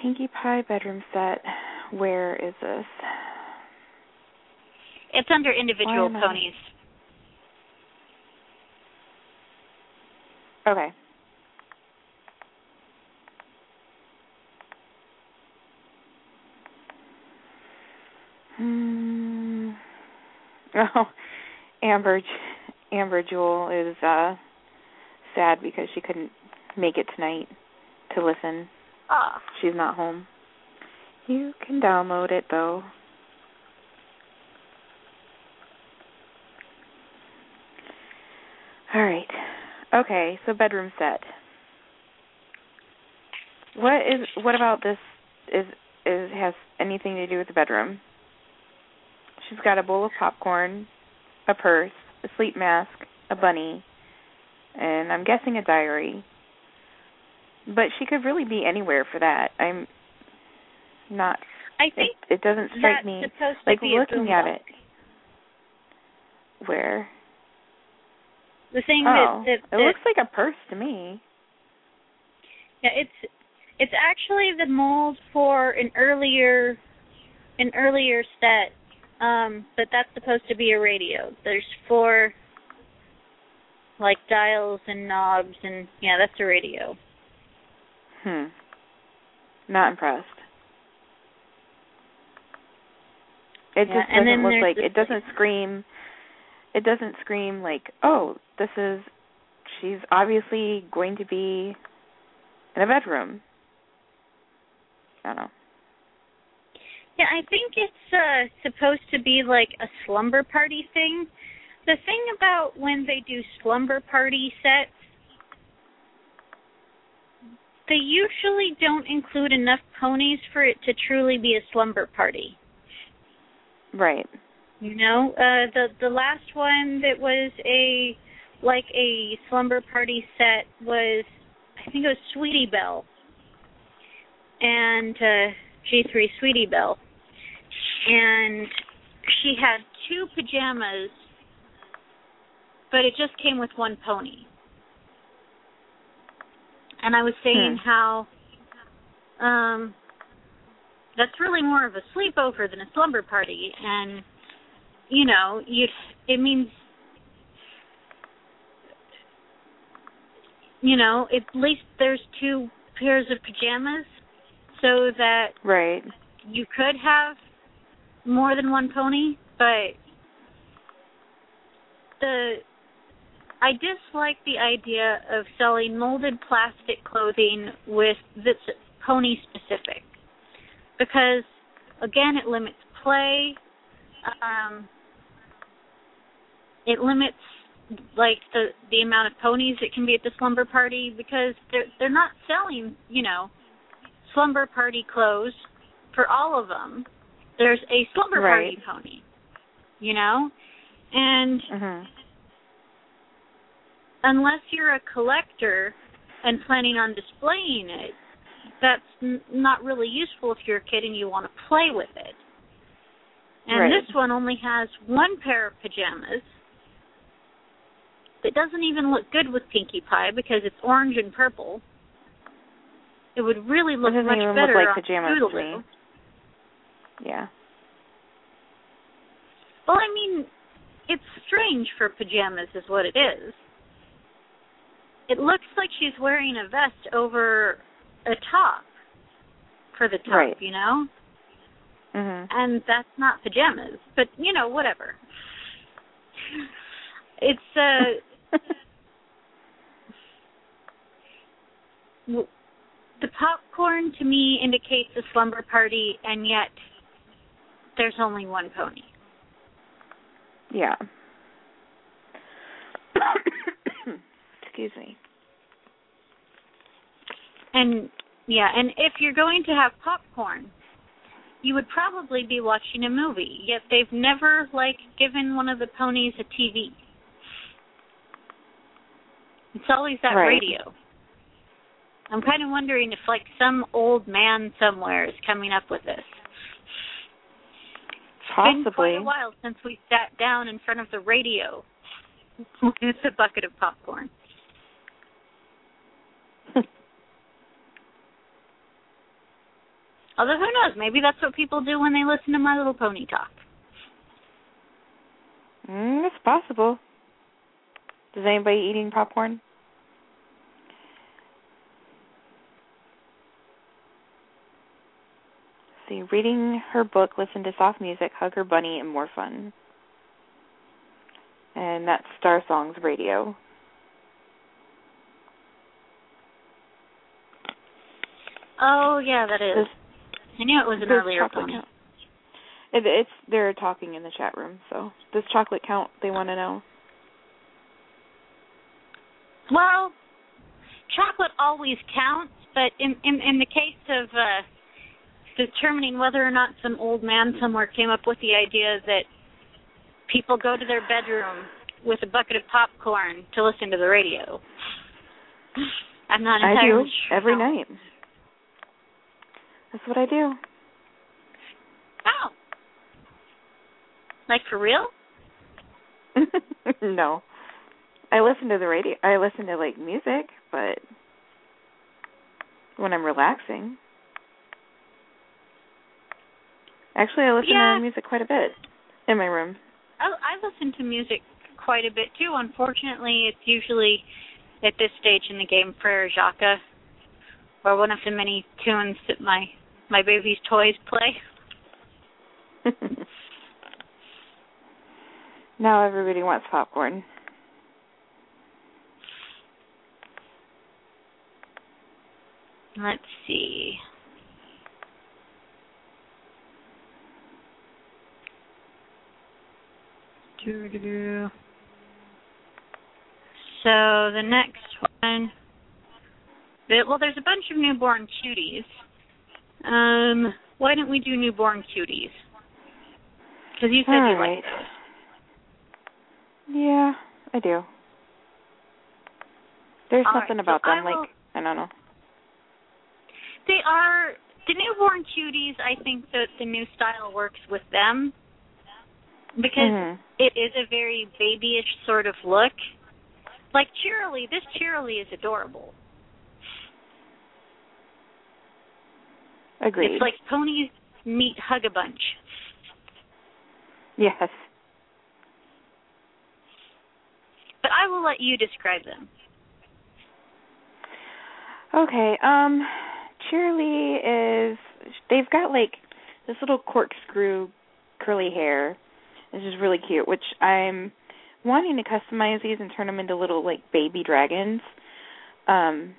Pinkie Pie bedroom set. Where is this? It's under individual am I- ponies. Okay. Hmm. Oh, Amber, Amber Jewel is uh sad because she couldn't make it tonight to listen. Ah, She's not home. You can download it though. All right. Okay, so bedroom set. What is what about this is is has anything to do with the bedroom? She's got a bowl of popcorn a purse, a sleep mask, a bunny, and I'm guessing a diary. But she could really be anywhere for that. I'm not. I think it, it doesn't strike me supposed to like looking at it. Where? The thing oh, that, that, it looks like a purse to me. yeah, it's it's actually the mold for an earlier an earlier set, um, but that's supposed to be a radio. There's four like dials and knobs and yeah, that's a radio. Hmm. Not impressed. It Yeah, just doesn't look like it doesn't scream it doesn't scream like, oh, this is she's obviously going to be in a bedroom. I don't know. Yeah, I think it's uh supposed to be like a slumber party thing. The thing about when they do slumber party sets, they usually don't include enough ponies for it to truly be a slumber party. Right. You know, uh the the last one that was a like a slumber party set was I think it was Sweetie Belle. And uh G3 Sweetie Belle. And she had two pajamas but it just came with one pony. And I was saying how um that's really more of a sleepover than a slumber party and you know, you it means you know, at least there's two pairs of pajamas so that Right. you could have more than one pony, but the I dislike the idea of selling molded plastic clothing with that's pony specific because again it limits play um it limits like the the amount of ponies that can be at the slumber party because they're they're not selling you know slumber party clothes for all of them there's a slumber Right. party pony you know and Mhm. Unless you're a collector and planning on displaying it, that's n- not really useful if you're a kid and you want to play with it. And Right. this one only has one pair of pajamas. It doesn't even look good with Pinkie Pie because it's orange and purple. It would really look much even look better like on pajamas to Scootaloo. Yeah. Well, I mean, it's strange for pajamas, is what it is. It looks like she's wearing a vest over a top for the top, Right. you know? Mhm. And that's not pajamas, but you know, whatever. It's uh the popcorn to me indicates a slumber party and yet there's only one pony. yeah. Excuse me. And yeah, and if you're going to have popcorn, you would probably be watching a movie. Yet they've never like given one of the ponies a TV. It's always that Right. radio. I'm kind of wondering if like some old man somewhere is coming up with this. Possibly. It's been quite a while since we sat down in front of the radio with a bucket of popcorn. Although who knows, maybe that's what people do when they listen to My Little Pony talk. Mm, it's possible. Is anybody eating popcorn? see, reading her book, listen to soft music, hug her bunny, and more fun. And that's Star Songs Radio. Oh yeah, that is. I knew it was an Does earlier count? It, it's they're talking in the chat room, so does chocolate count? They want to know. Well, chocolate always counts, but in in in the case of uh determining whether or not some old man somewhere came up with the idea that people go to their bedroom with a bucket of popcorn to listen to the radio. I'm not entirely I do sure every night. That's what I do. Oh. Like for real? no. I listen to the radio. I listen to like music, but when I'm relaxing. Actually, I listen Yeah. to music quite a bit in my room. I, I listen to music quite a bit too. Unfortunately, it's usually at this stage in the game Frere Jacques or one of the many tunes that my my baby's toys play. now everybody wants popcorn. Let's see. So the next one, well, there's a bunch of newborn cuties. Um, why don't we do newborn cuties? Because you said All you right. liked those. Yeah, I do. There's All something right, about so I them, will- like I don't know. They are the newborn cuties. I think that the new style works with them because Mhm. it is a very babyish sort of look. Like Cheerilee, this Cheerilee is adorable. Agreed. It's like ponies meet Hug a Bunch. yes. But I will let you describe them. Okay. Um Cheerilee is they've got like this little corkscrew curly hair. It's is really cute, which I'm wanting to customize these and turn them into little like baby dragons. Um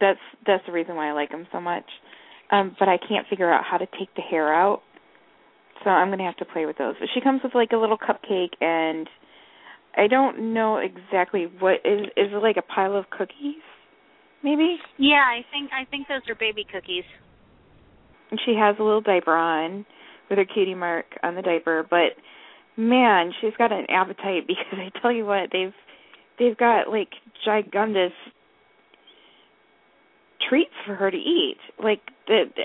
that's that's the reason why I like them so much. Um but I can't figure out how to take the hair out. So I'm going to have to play with those. But she comes with like a little cupcake and I don't know exactly what is is it like a pile of cookies? Maybe? Yeah, I think I think those are baby cookies. and she has a little diaper on with her cutie mark on the diaper but man she's got an appetite because i tell you what they've they've got like gigundous treats for her to eat. Like the, the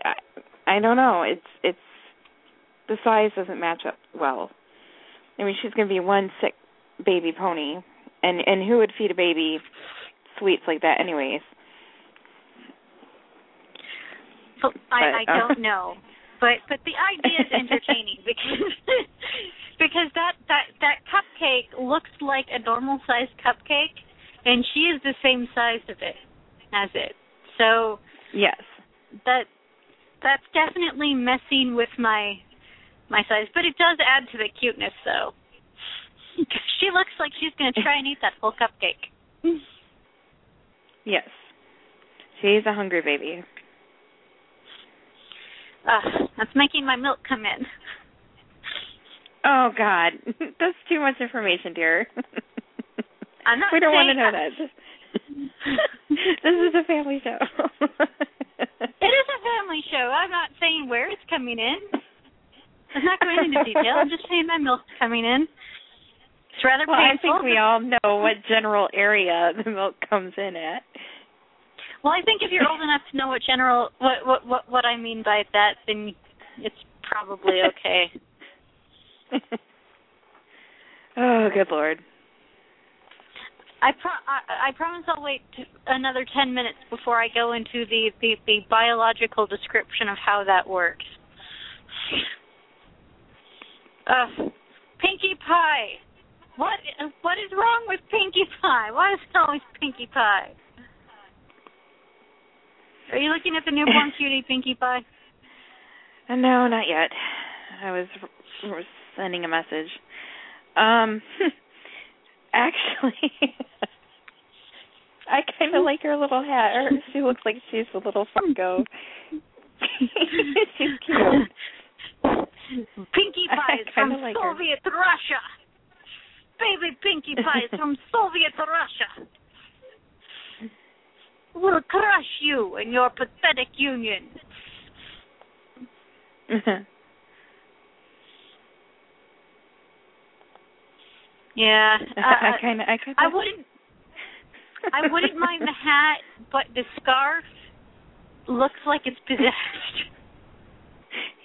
i don't know. It's it's the size doesn't match up well. I mean she's going to be one sick baby pony. And and who would feed a baby sweets like that anyways? So I, I But, uh, don't know, but but the idea is entertaining because because that that that cupcake looks like a normal sized cupcake, and she is the same size of it as it. So yes that that's definitely messing with my my size, but it does add to the cuteness though. she looks like she's going to try and eat that whole cupcake. yes she's a hungry baby Ugh, that's making my milk come in. Oh God, that's too much information, dear. I'm not we don't want to know that- that. this is a family show. It is a family show. I'm not saying where it's coming in. I'm not going into detail. I'm just saying my milk's coming in. It's rather well, I think we all know what general area the milk comes in at. Well, I think if you're old enough to know what general what what what, what I mean by that, then it's probably okay. oh, good lord. I pro- I, I promise I'll wait t- another ten minutes before I go into the, the the biological description of how that works. Uh, Pinkie Pie. What what is wrong with Pinkie Pie? Why is it always Pinkie Pie? Are you looking at the newborn cutie Pinkie Pie? Uh, no, not yet. I was r- sending a message. Um, actually, I kind of like her little hat. Her, she looks like she's a little Funko. she's cute. Pinkie Pie is from like her. Soviet Russia. Baby Pinkie Pie is from Soviet Russia. We'll crush you and your pathetic union. Yeah. Uh, I kind of, I kind I wouldn't. I wouldn't mind the hat, but the scarf looks like it's possessed.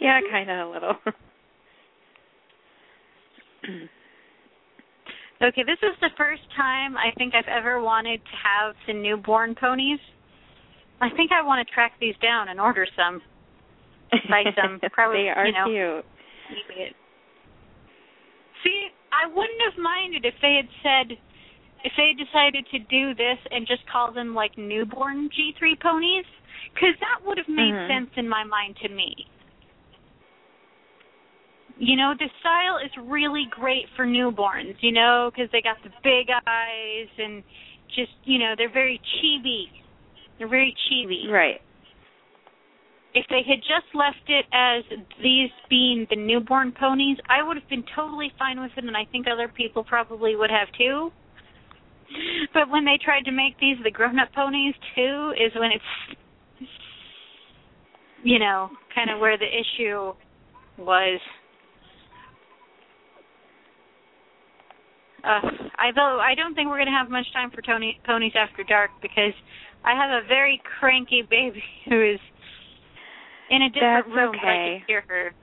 Yeah, kind of a little. Okay, this is the first time I think I've ever wanted to have some newborn ponies. I think I want to track these down and order some. Buy some. Probably, they are you know, cute. See, I wouldn't have minded if they had said, if they had decided to do this and just call them like newborn G3 ponies, because that would have made Mhm. sense in my mind to me. You know, the style is really great for newborns, you know, because they got the big eyes and just, you know, they're very chibi. They're very chibi. Right. If they had just left it as these being the newborn ponies, I would have been totally fine with it, and I think other people probably would have too. But when they tried to make these the grown-up ponies too, is when it's, you know, kind of where the issue was. Uh, I though I don't think we're gonna have much time for Tony ponies after dark because I have a very cranky baby who is in a different That's room, but I can hear her.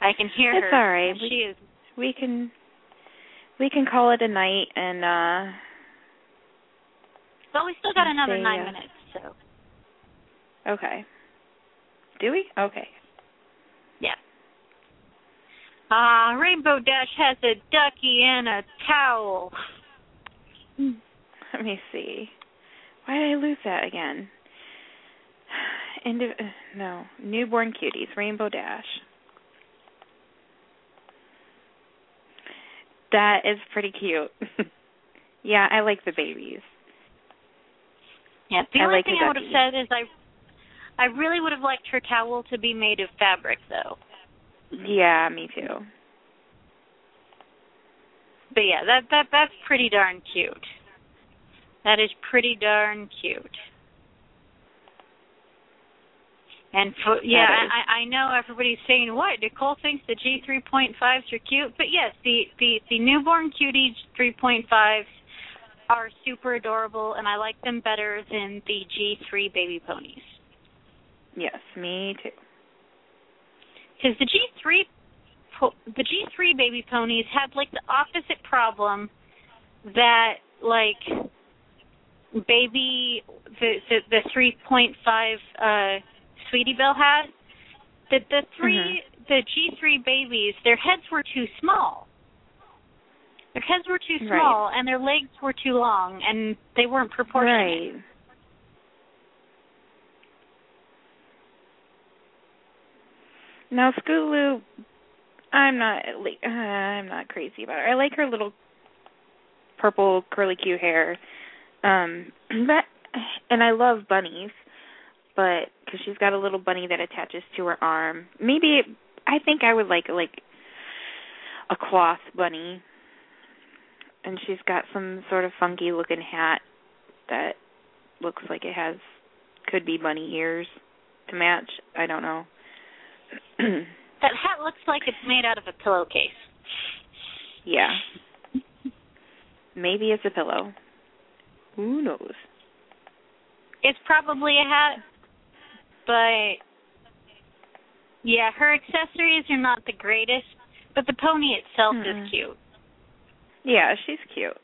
I can hear It's her. all right. We- She is We can, we can call it a night, and uh But we still got another see, nine uh, minutes, so okay. Do we? Okay. yeah. Ah, Rainbow Dash has a ducky and a towel. Let me see. Why did I lose that again? Uh, no, newborn cuties, Rainbow Dash. That is pretty cute. yeah, I like the babies. Yeah. The I only like thing the I would have said is I I really would have liked her towel to be made of fabric though. Yeah, me too. But yeah, that that that's pretty darn cute. That is pretty darn cute. And for, yeah, I, I know everybody's saying what Nicole thinks the G three point fives are cute, but yes, the the the newborn cutie three point fives are super adorable, and I like them better than the G three baby ponies. Yes, me too. because the G three the G three baby ponies had like the opposite problem that like baby the the, the three point five uh Sweetie Belle had. That the 3 Mm-hmm. the G three babies their heads were too small. Their heads were too Right. small and their legs were too long and they weren't proportionate. Right. Now Scootaloo, I'm not uh, I'm not crazy about her. I like her little purple curly cute hair, um, but and I love bunnies, but because she's got a little bunny that attaches to her arm. Maybe I think I would like like a cloth bunny, and she's got some sort of funky looking hat that looks like it has could be bunny ears to match. I don't know. That hat looks like it's made out of a pillowcase. yeah. Maybe it's a pillow. Who knows? It's probably a hat, but yeah, her accessories are not the greatest, but the pony itself Mm-mm. is hmm. cute. Yeah, she's cute.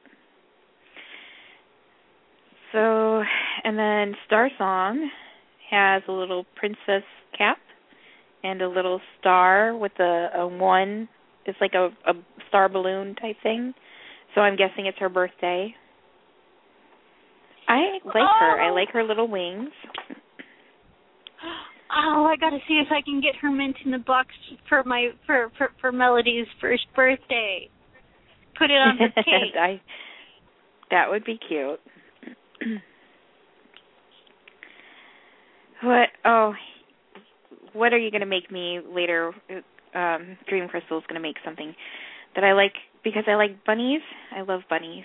So, and then Star Song has a little princess cap and a little star with a, a one. It's like a, a star balloon type thing. So I'm guessing it's her birthday. I like her. I Oh. like her little wings. Oh, I gotta see if I can get her mint in the box for my for for, for Melody's first birthday. Put it on her cake. I that would be cute. what oh what are you going to make me later um Dream Crystal's going to make something that I like because I like bunnies. I love bunnies.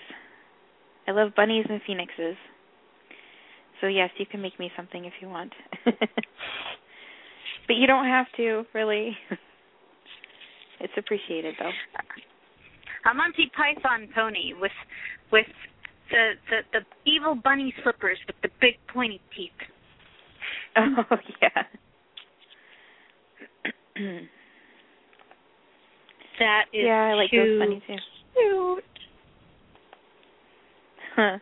I love bunnies and phoenixes. So yes, you can make me something if you want. but you don't have to, really. it's appreciated though. a Monty Python pony with with the the, the evil bunny slippers with the big pointy teeth. Oh yeah. That is yeah, I like too those bunnies too. cute. Huh.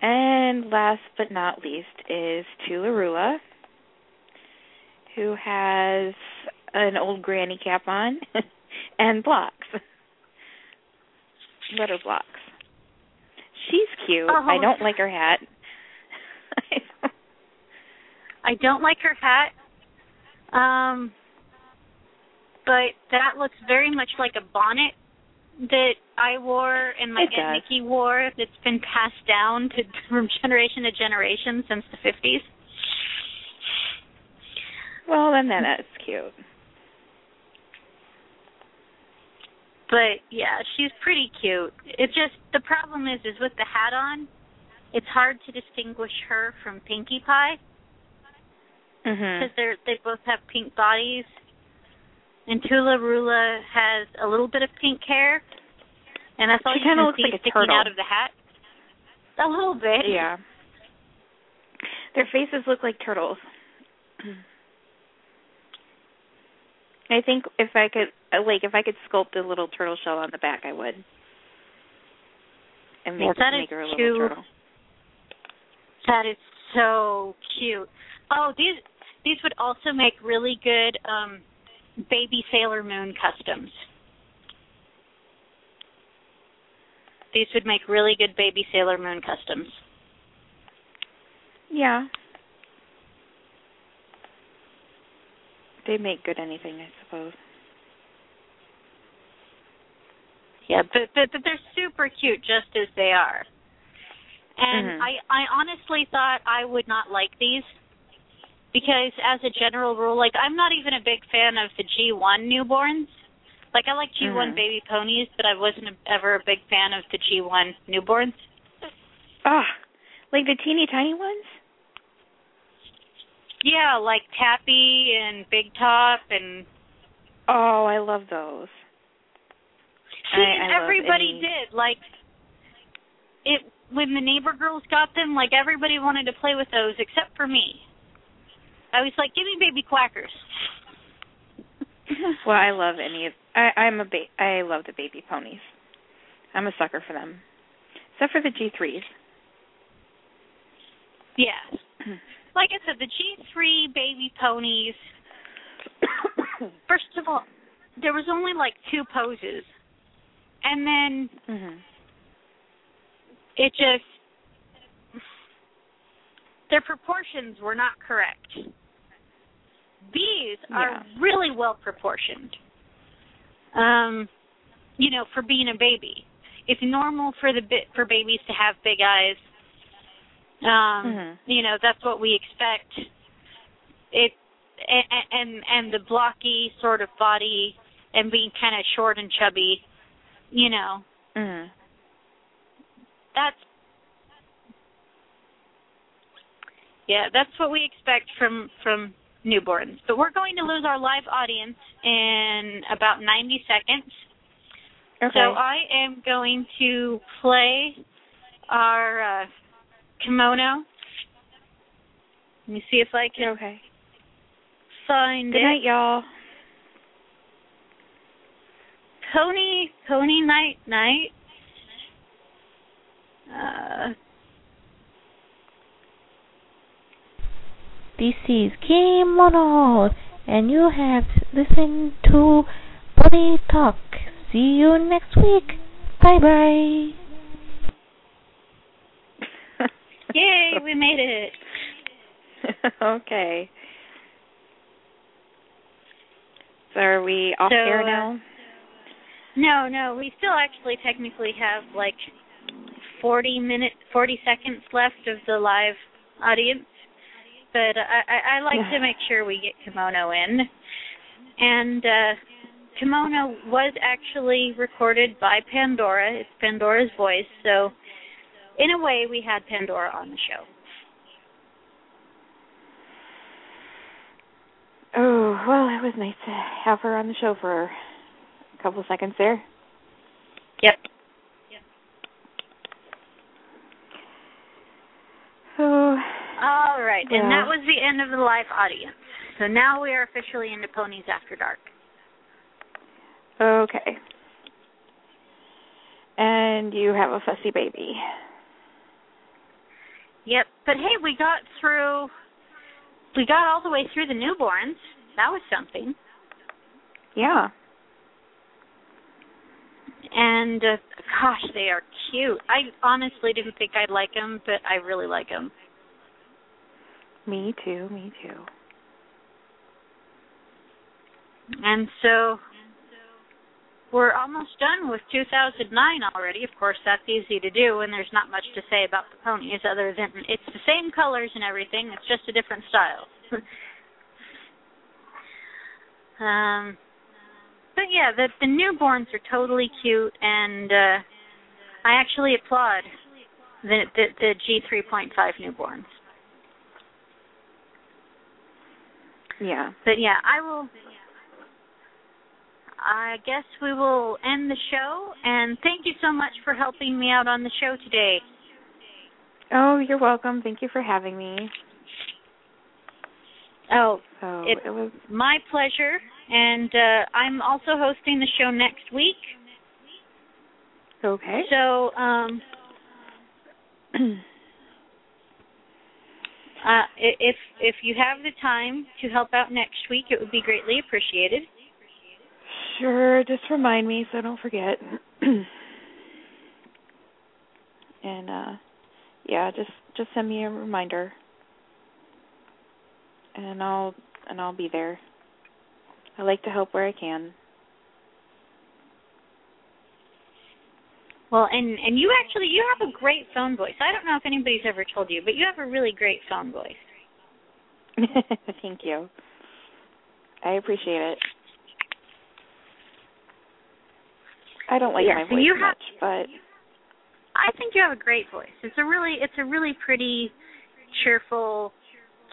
And last but not least is Toola-Roola, who has an old granny cap on and blocks. Letter blocks. She's cute. Oh. I don't like her hat. I don't like her hat. Um but that looks very much like a bonnet that I wore and my It Aunt does. Nikki wore that's been passed down to from generation to generation since the fifties. well, then that's cute. But yeah, she's pretty cute. It just the problem is is with the hat on, it's hard to distinguish her from Pinkie Pie Mhm. because they're they both have pink bodies. And Toola-Roola has a little bit of pink hair, and that's all She you kinda can looks see like a sticking turtle. out of the hat. A little bit. Yeah. Their faces look like turtles. I think if I could, like, if I could sculpt a little turtle shell on the back, I would, and make, Well, make her a little too- turtle. That is so cute. Oh, these these would also make really good um baby Sailor Moon customs. These would make really good baby Sailor Moon customs. Yeah. They make good anything, I suppose. Yeah, but but, but they're super cute just as they are. And Mhm. I I honestly thought I would not like these because as a general rule, like I'm not even a big fan of the G1 newborns. Like I like G1 Mhm. baby ponies, but I wasn't ever a big fan of the G1 newborns. Ah, like the teeny tiny ones. Yeah, like Tappy and Big Top and Oh, I love those. See, I- I everybody did. Like it when the neighbor girls got them, like everybody wanted to play with those except for me. I was like, "Give me baby quackers." well, I love any of. I, I'm a ba- I love the baby ponies. I'm a sucker for them, except for the G3s. Yeah. Like I said, the G3 baby ponies. First of all, there was only like two poses, and then mhm. it just their proportions were not correct. These are Yeah. really well proportioned. Um, you know, for being a baby, it's normal for the for babies to have big eyes. Um, Mhm. you know, that's what we expect. It and and, and the blocky sort of body and being kind of short and chubby, you know, Mhm. that's yeah, that's what we expect from from newborns. But we're going to lose our live audience in about 90 seconds. Okay. So I am going to play our uh, kimono. Let me see if I can okay. find Good it. night, y'all. Pony Pony Night Night. Uh, This is Kimono, and you have listened to Body Talk. See you next week. Bye bye. yay, we made it. okay. So are we off So, air uh, now? No, no, we still actually technically have like 40 minutes, 40 seconds left of the live audience. But I, I, I like to make sure we get Kimono in. And uh, Kimono was actually recorded by Pandora. It's Pandora's voice. So, in a way, we had Pandora on the show. Oh, well, it was nice to have her on the show for a couple of seconds there. Yep. So, All right, and that was the end of the live audience. So now we are officially into Ponies After Dark. okay. And you have a fussy baby. Yep. But hey, we got through. We got all the way through the newborns. That was something. Yeah. And uh, gosh, they are cute. I honestly didn't think I'd like them, but I really like them. Me too, me too. And so we're almost done with 2009 already. Of course, that's easy to do, and there's not much to say about the ponies other than it's the same colors and everything. It's just a different style. um, but yeah, the the newborns are totally cute, and uh, I actually applaud the the, the G3.5 newborns. Yeah. But yeah, I will. I guess we will end the show, and thank you so much for helping me out on the show today. Oh, you're welcome. Thank you for having me. Oh, So It- it was my pleasure. And uh, I'm also hosting the show next week. okay. So, um, uh, if if you have the time to help out next week, it would be greatly appreciated. Sure, just remind me so I don't forget. and uh yeah, just just send me a reminder. And I'll and I'll be there. I like to help where I can. Well, and and you actually you have a great phone voice. I don't know if anybody's ever told you, but you have a really great phone voice. Thank you. I appreciate it. I don't like Yes, my voice you have- much, but I think you have a great voice. It's a really it's a really pretty, cheerful,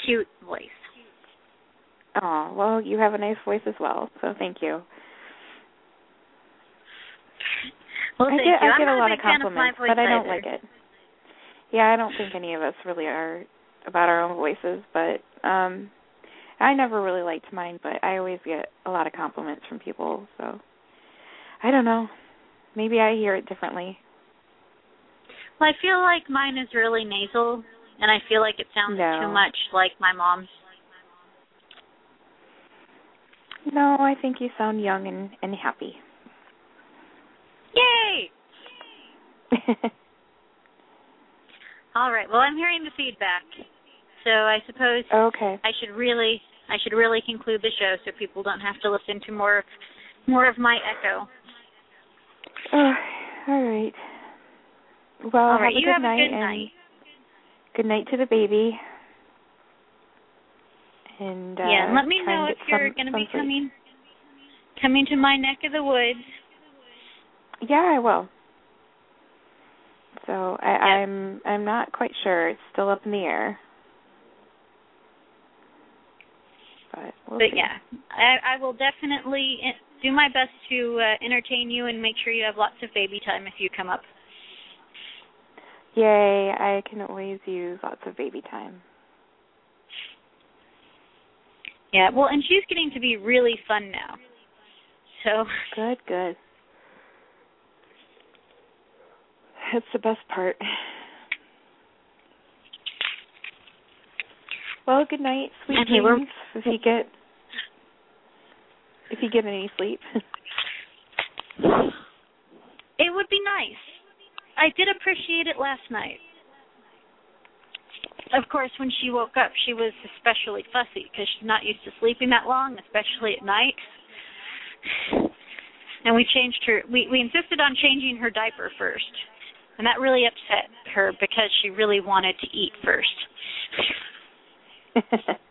cute voice. oh, well, you have a nice voice as well, so thank you. Well, I get. I get a lot of fan of compliments, but I don't either. like it. Yeah, I don't think any of us really are about our own voices, but um I never really liked mine, but I always get a lot of compliments from people, so I don't know. Maybe I hear it differently. Well, I feel like mine is really nasal, and I feel like it sounds No. too much like my mom's. No, I think you sound young and and happy. Yay! All right. Well, I'm hearing the feedback, so I suppose okay. I should really I should really conclude the show so people don't have to listen to more more of my echo. Oh, all right. Well, All have a You good have night a good and night. good night to the baby. And uh yeah. And let me know if you're going to be coming coming to my neck of the woods. Yeah, I will. So I, I'm I'm not quite sure. It's still up in the air. But we'll but yeah, I, I will definitely eh, do my best to uh, entertain you and make sure you have lots of baby time if you come up. Yay, I can always use lots of baby time. Yeah. Well, and she's getting to be really fun now. So Good, good. That's the best part. Well, good night, sweet dreams. If you get if you get any sleep. it would be nice. I did appreciate it last night. Of course, when she woke up, she was especially fussy because she's not used to sleeping that long, especially at night. And we changed her. We we insisted on changing her diaper first, and that really upset her because she really wanted to eat first.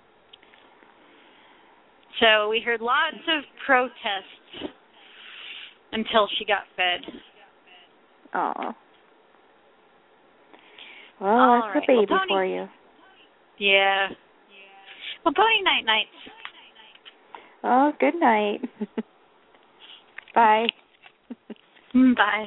So we heard lots of protests until she got fed. Oh. Well, All that's right. the baby Well, for you. Yeah. Well, pony night nights. Oh, good night. Bye. Mm, bye.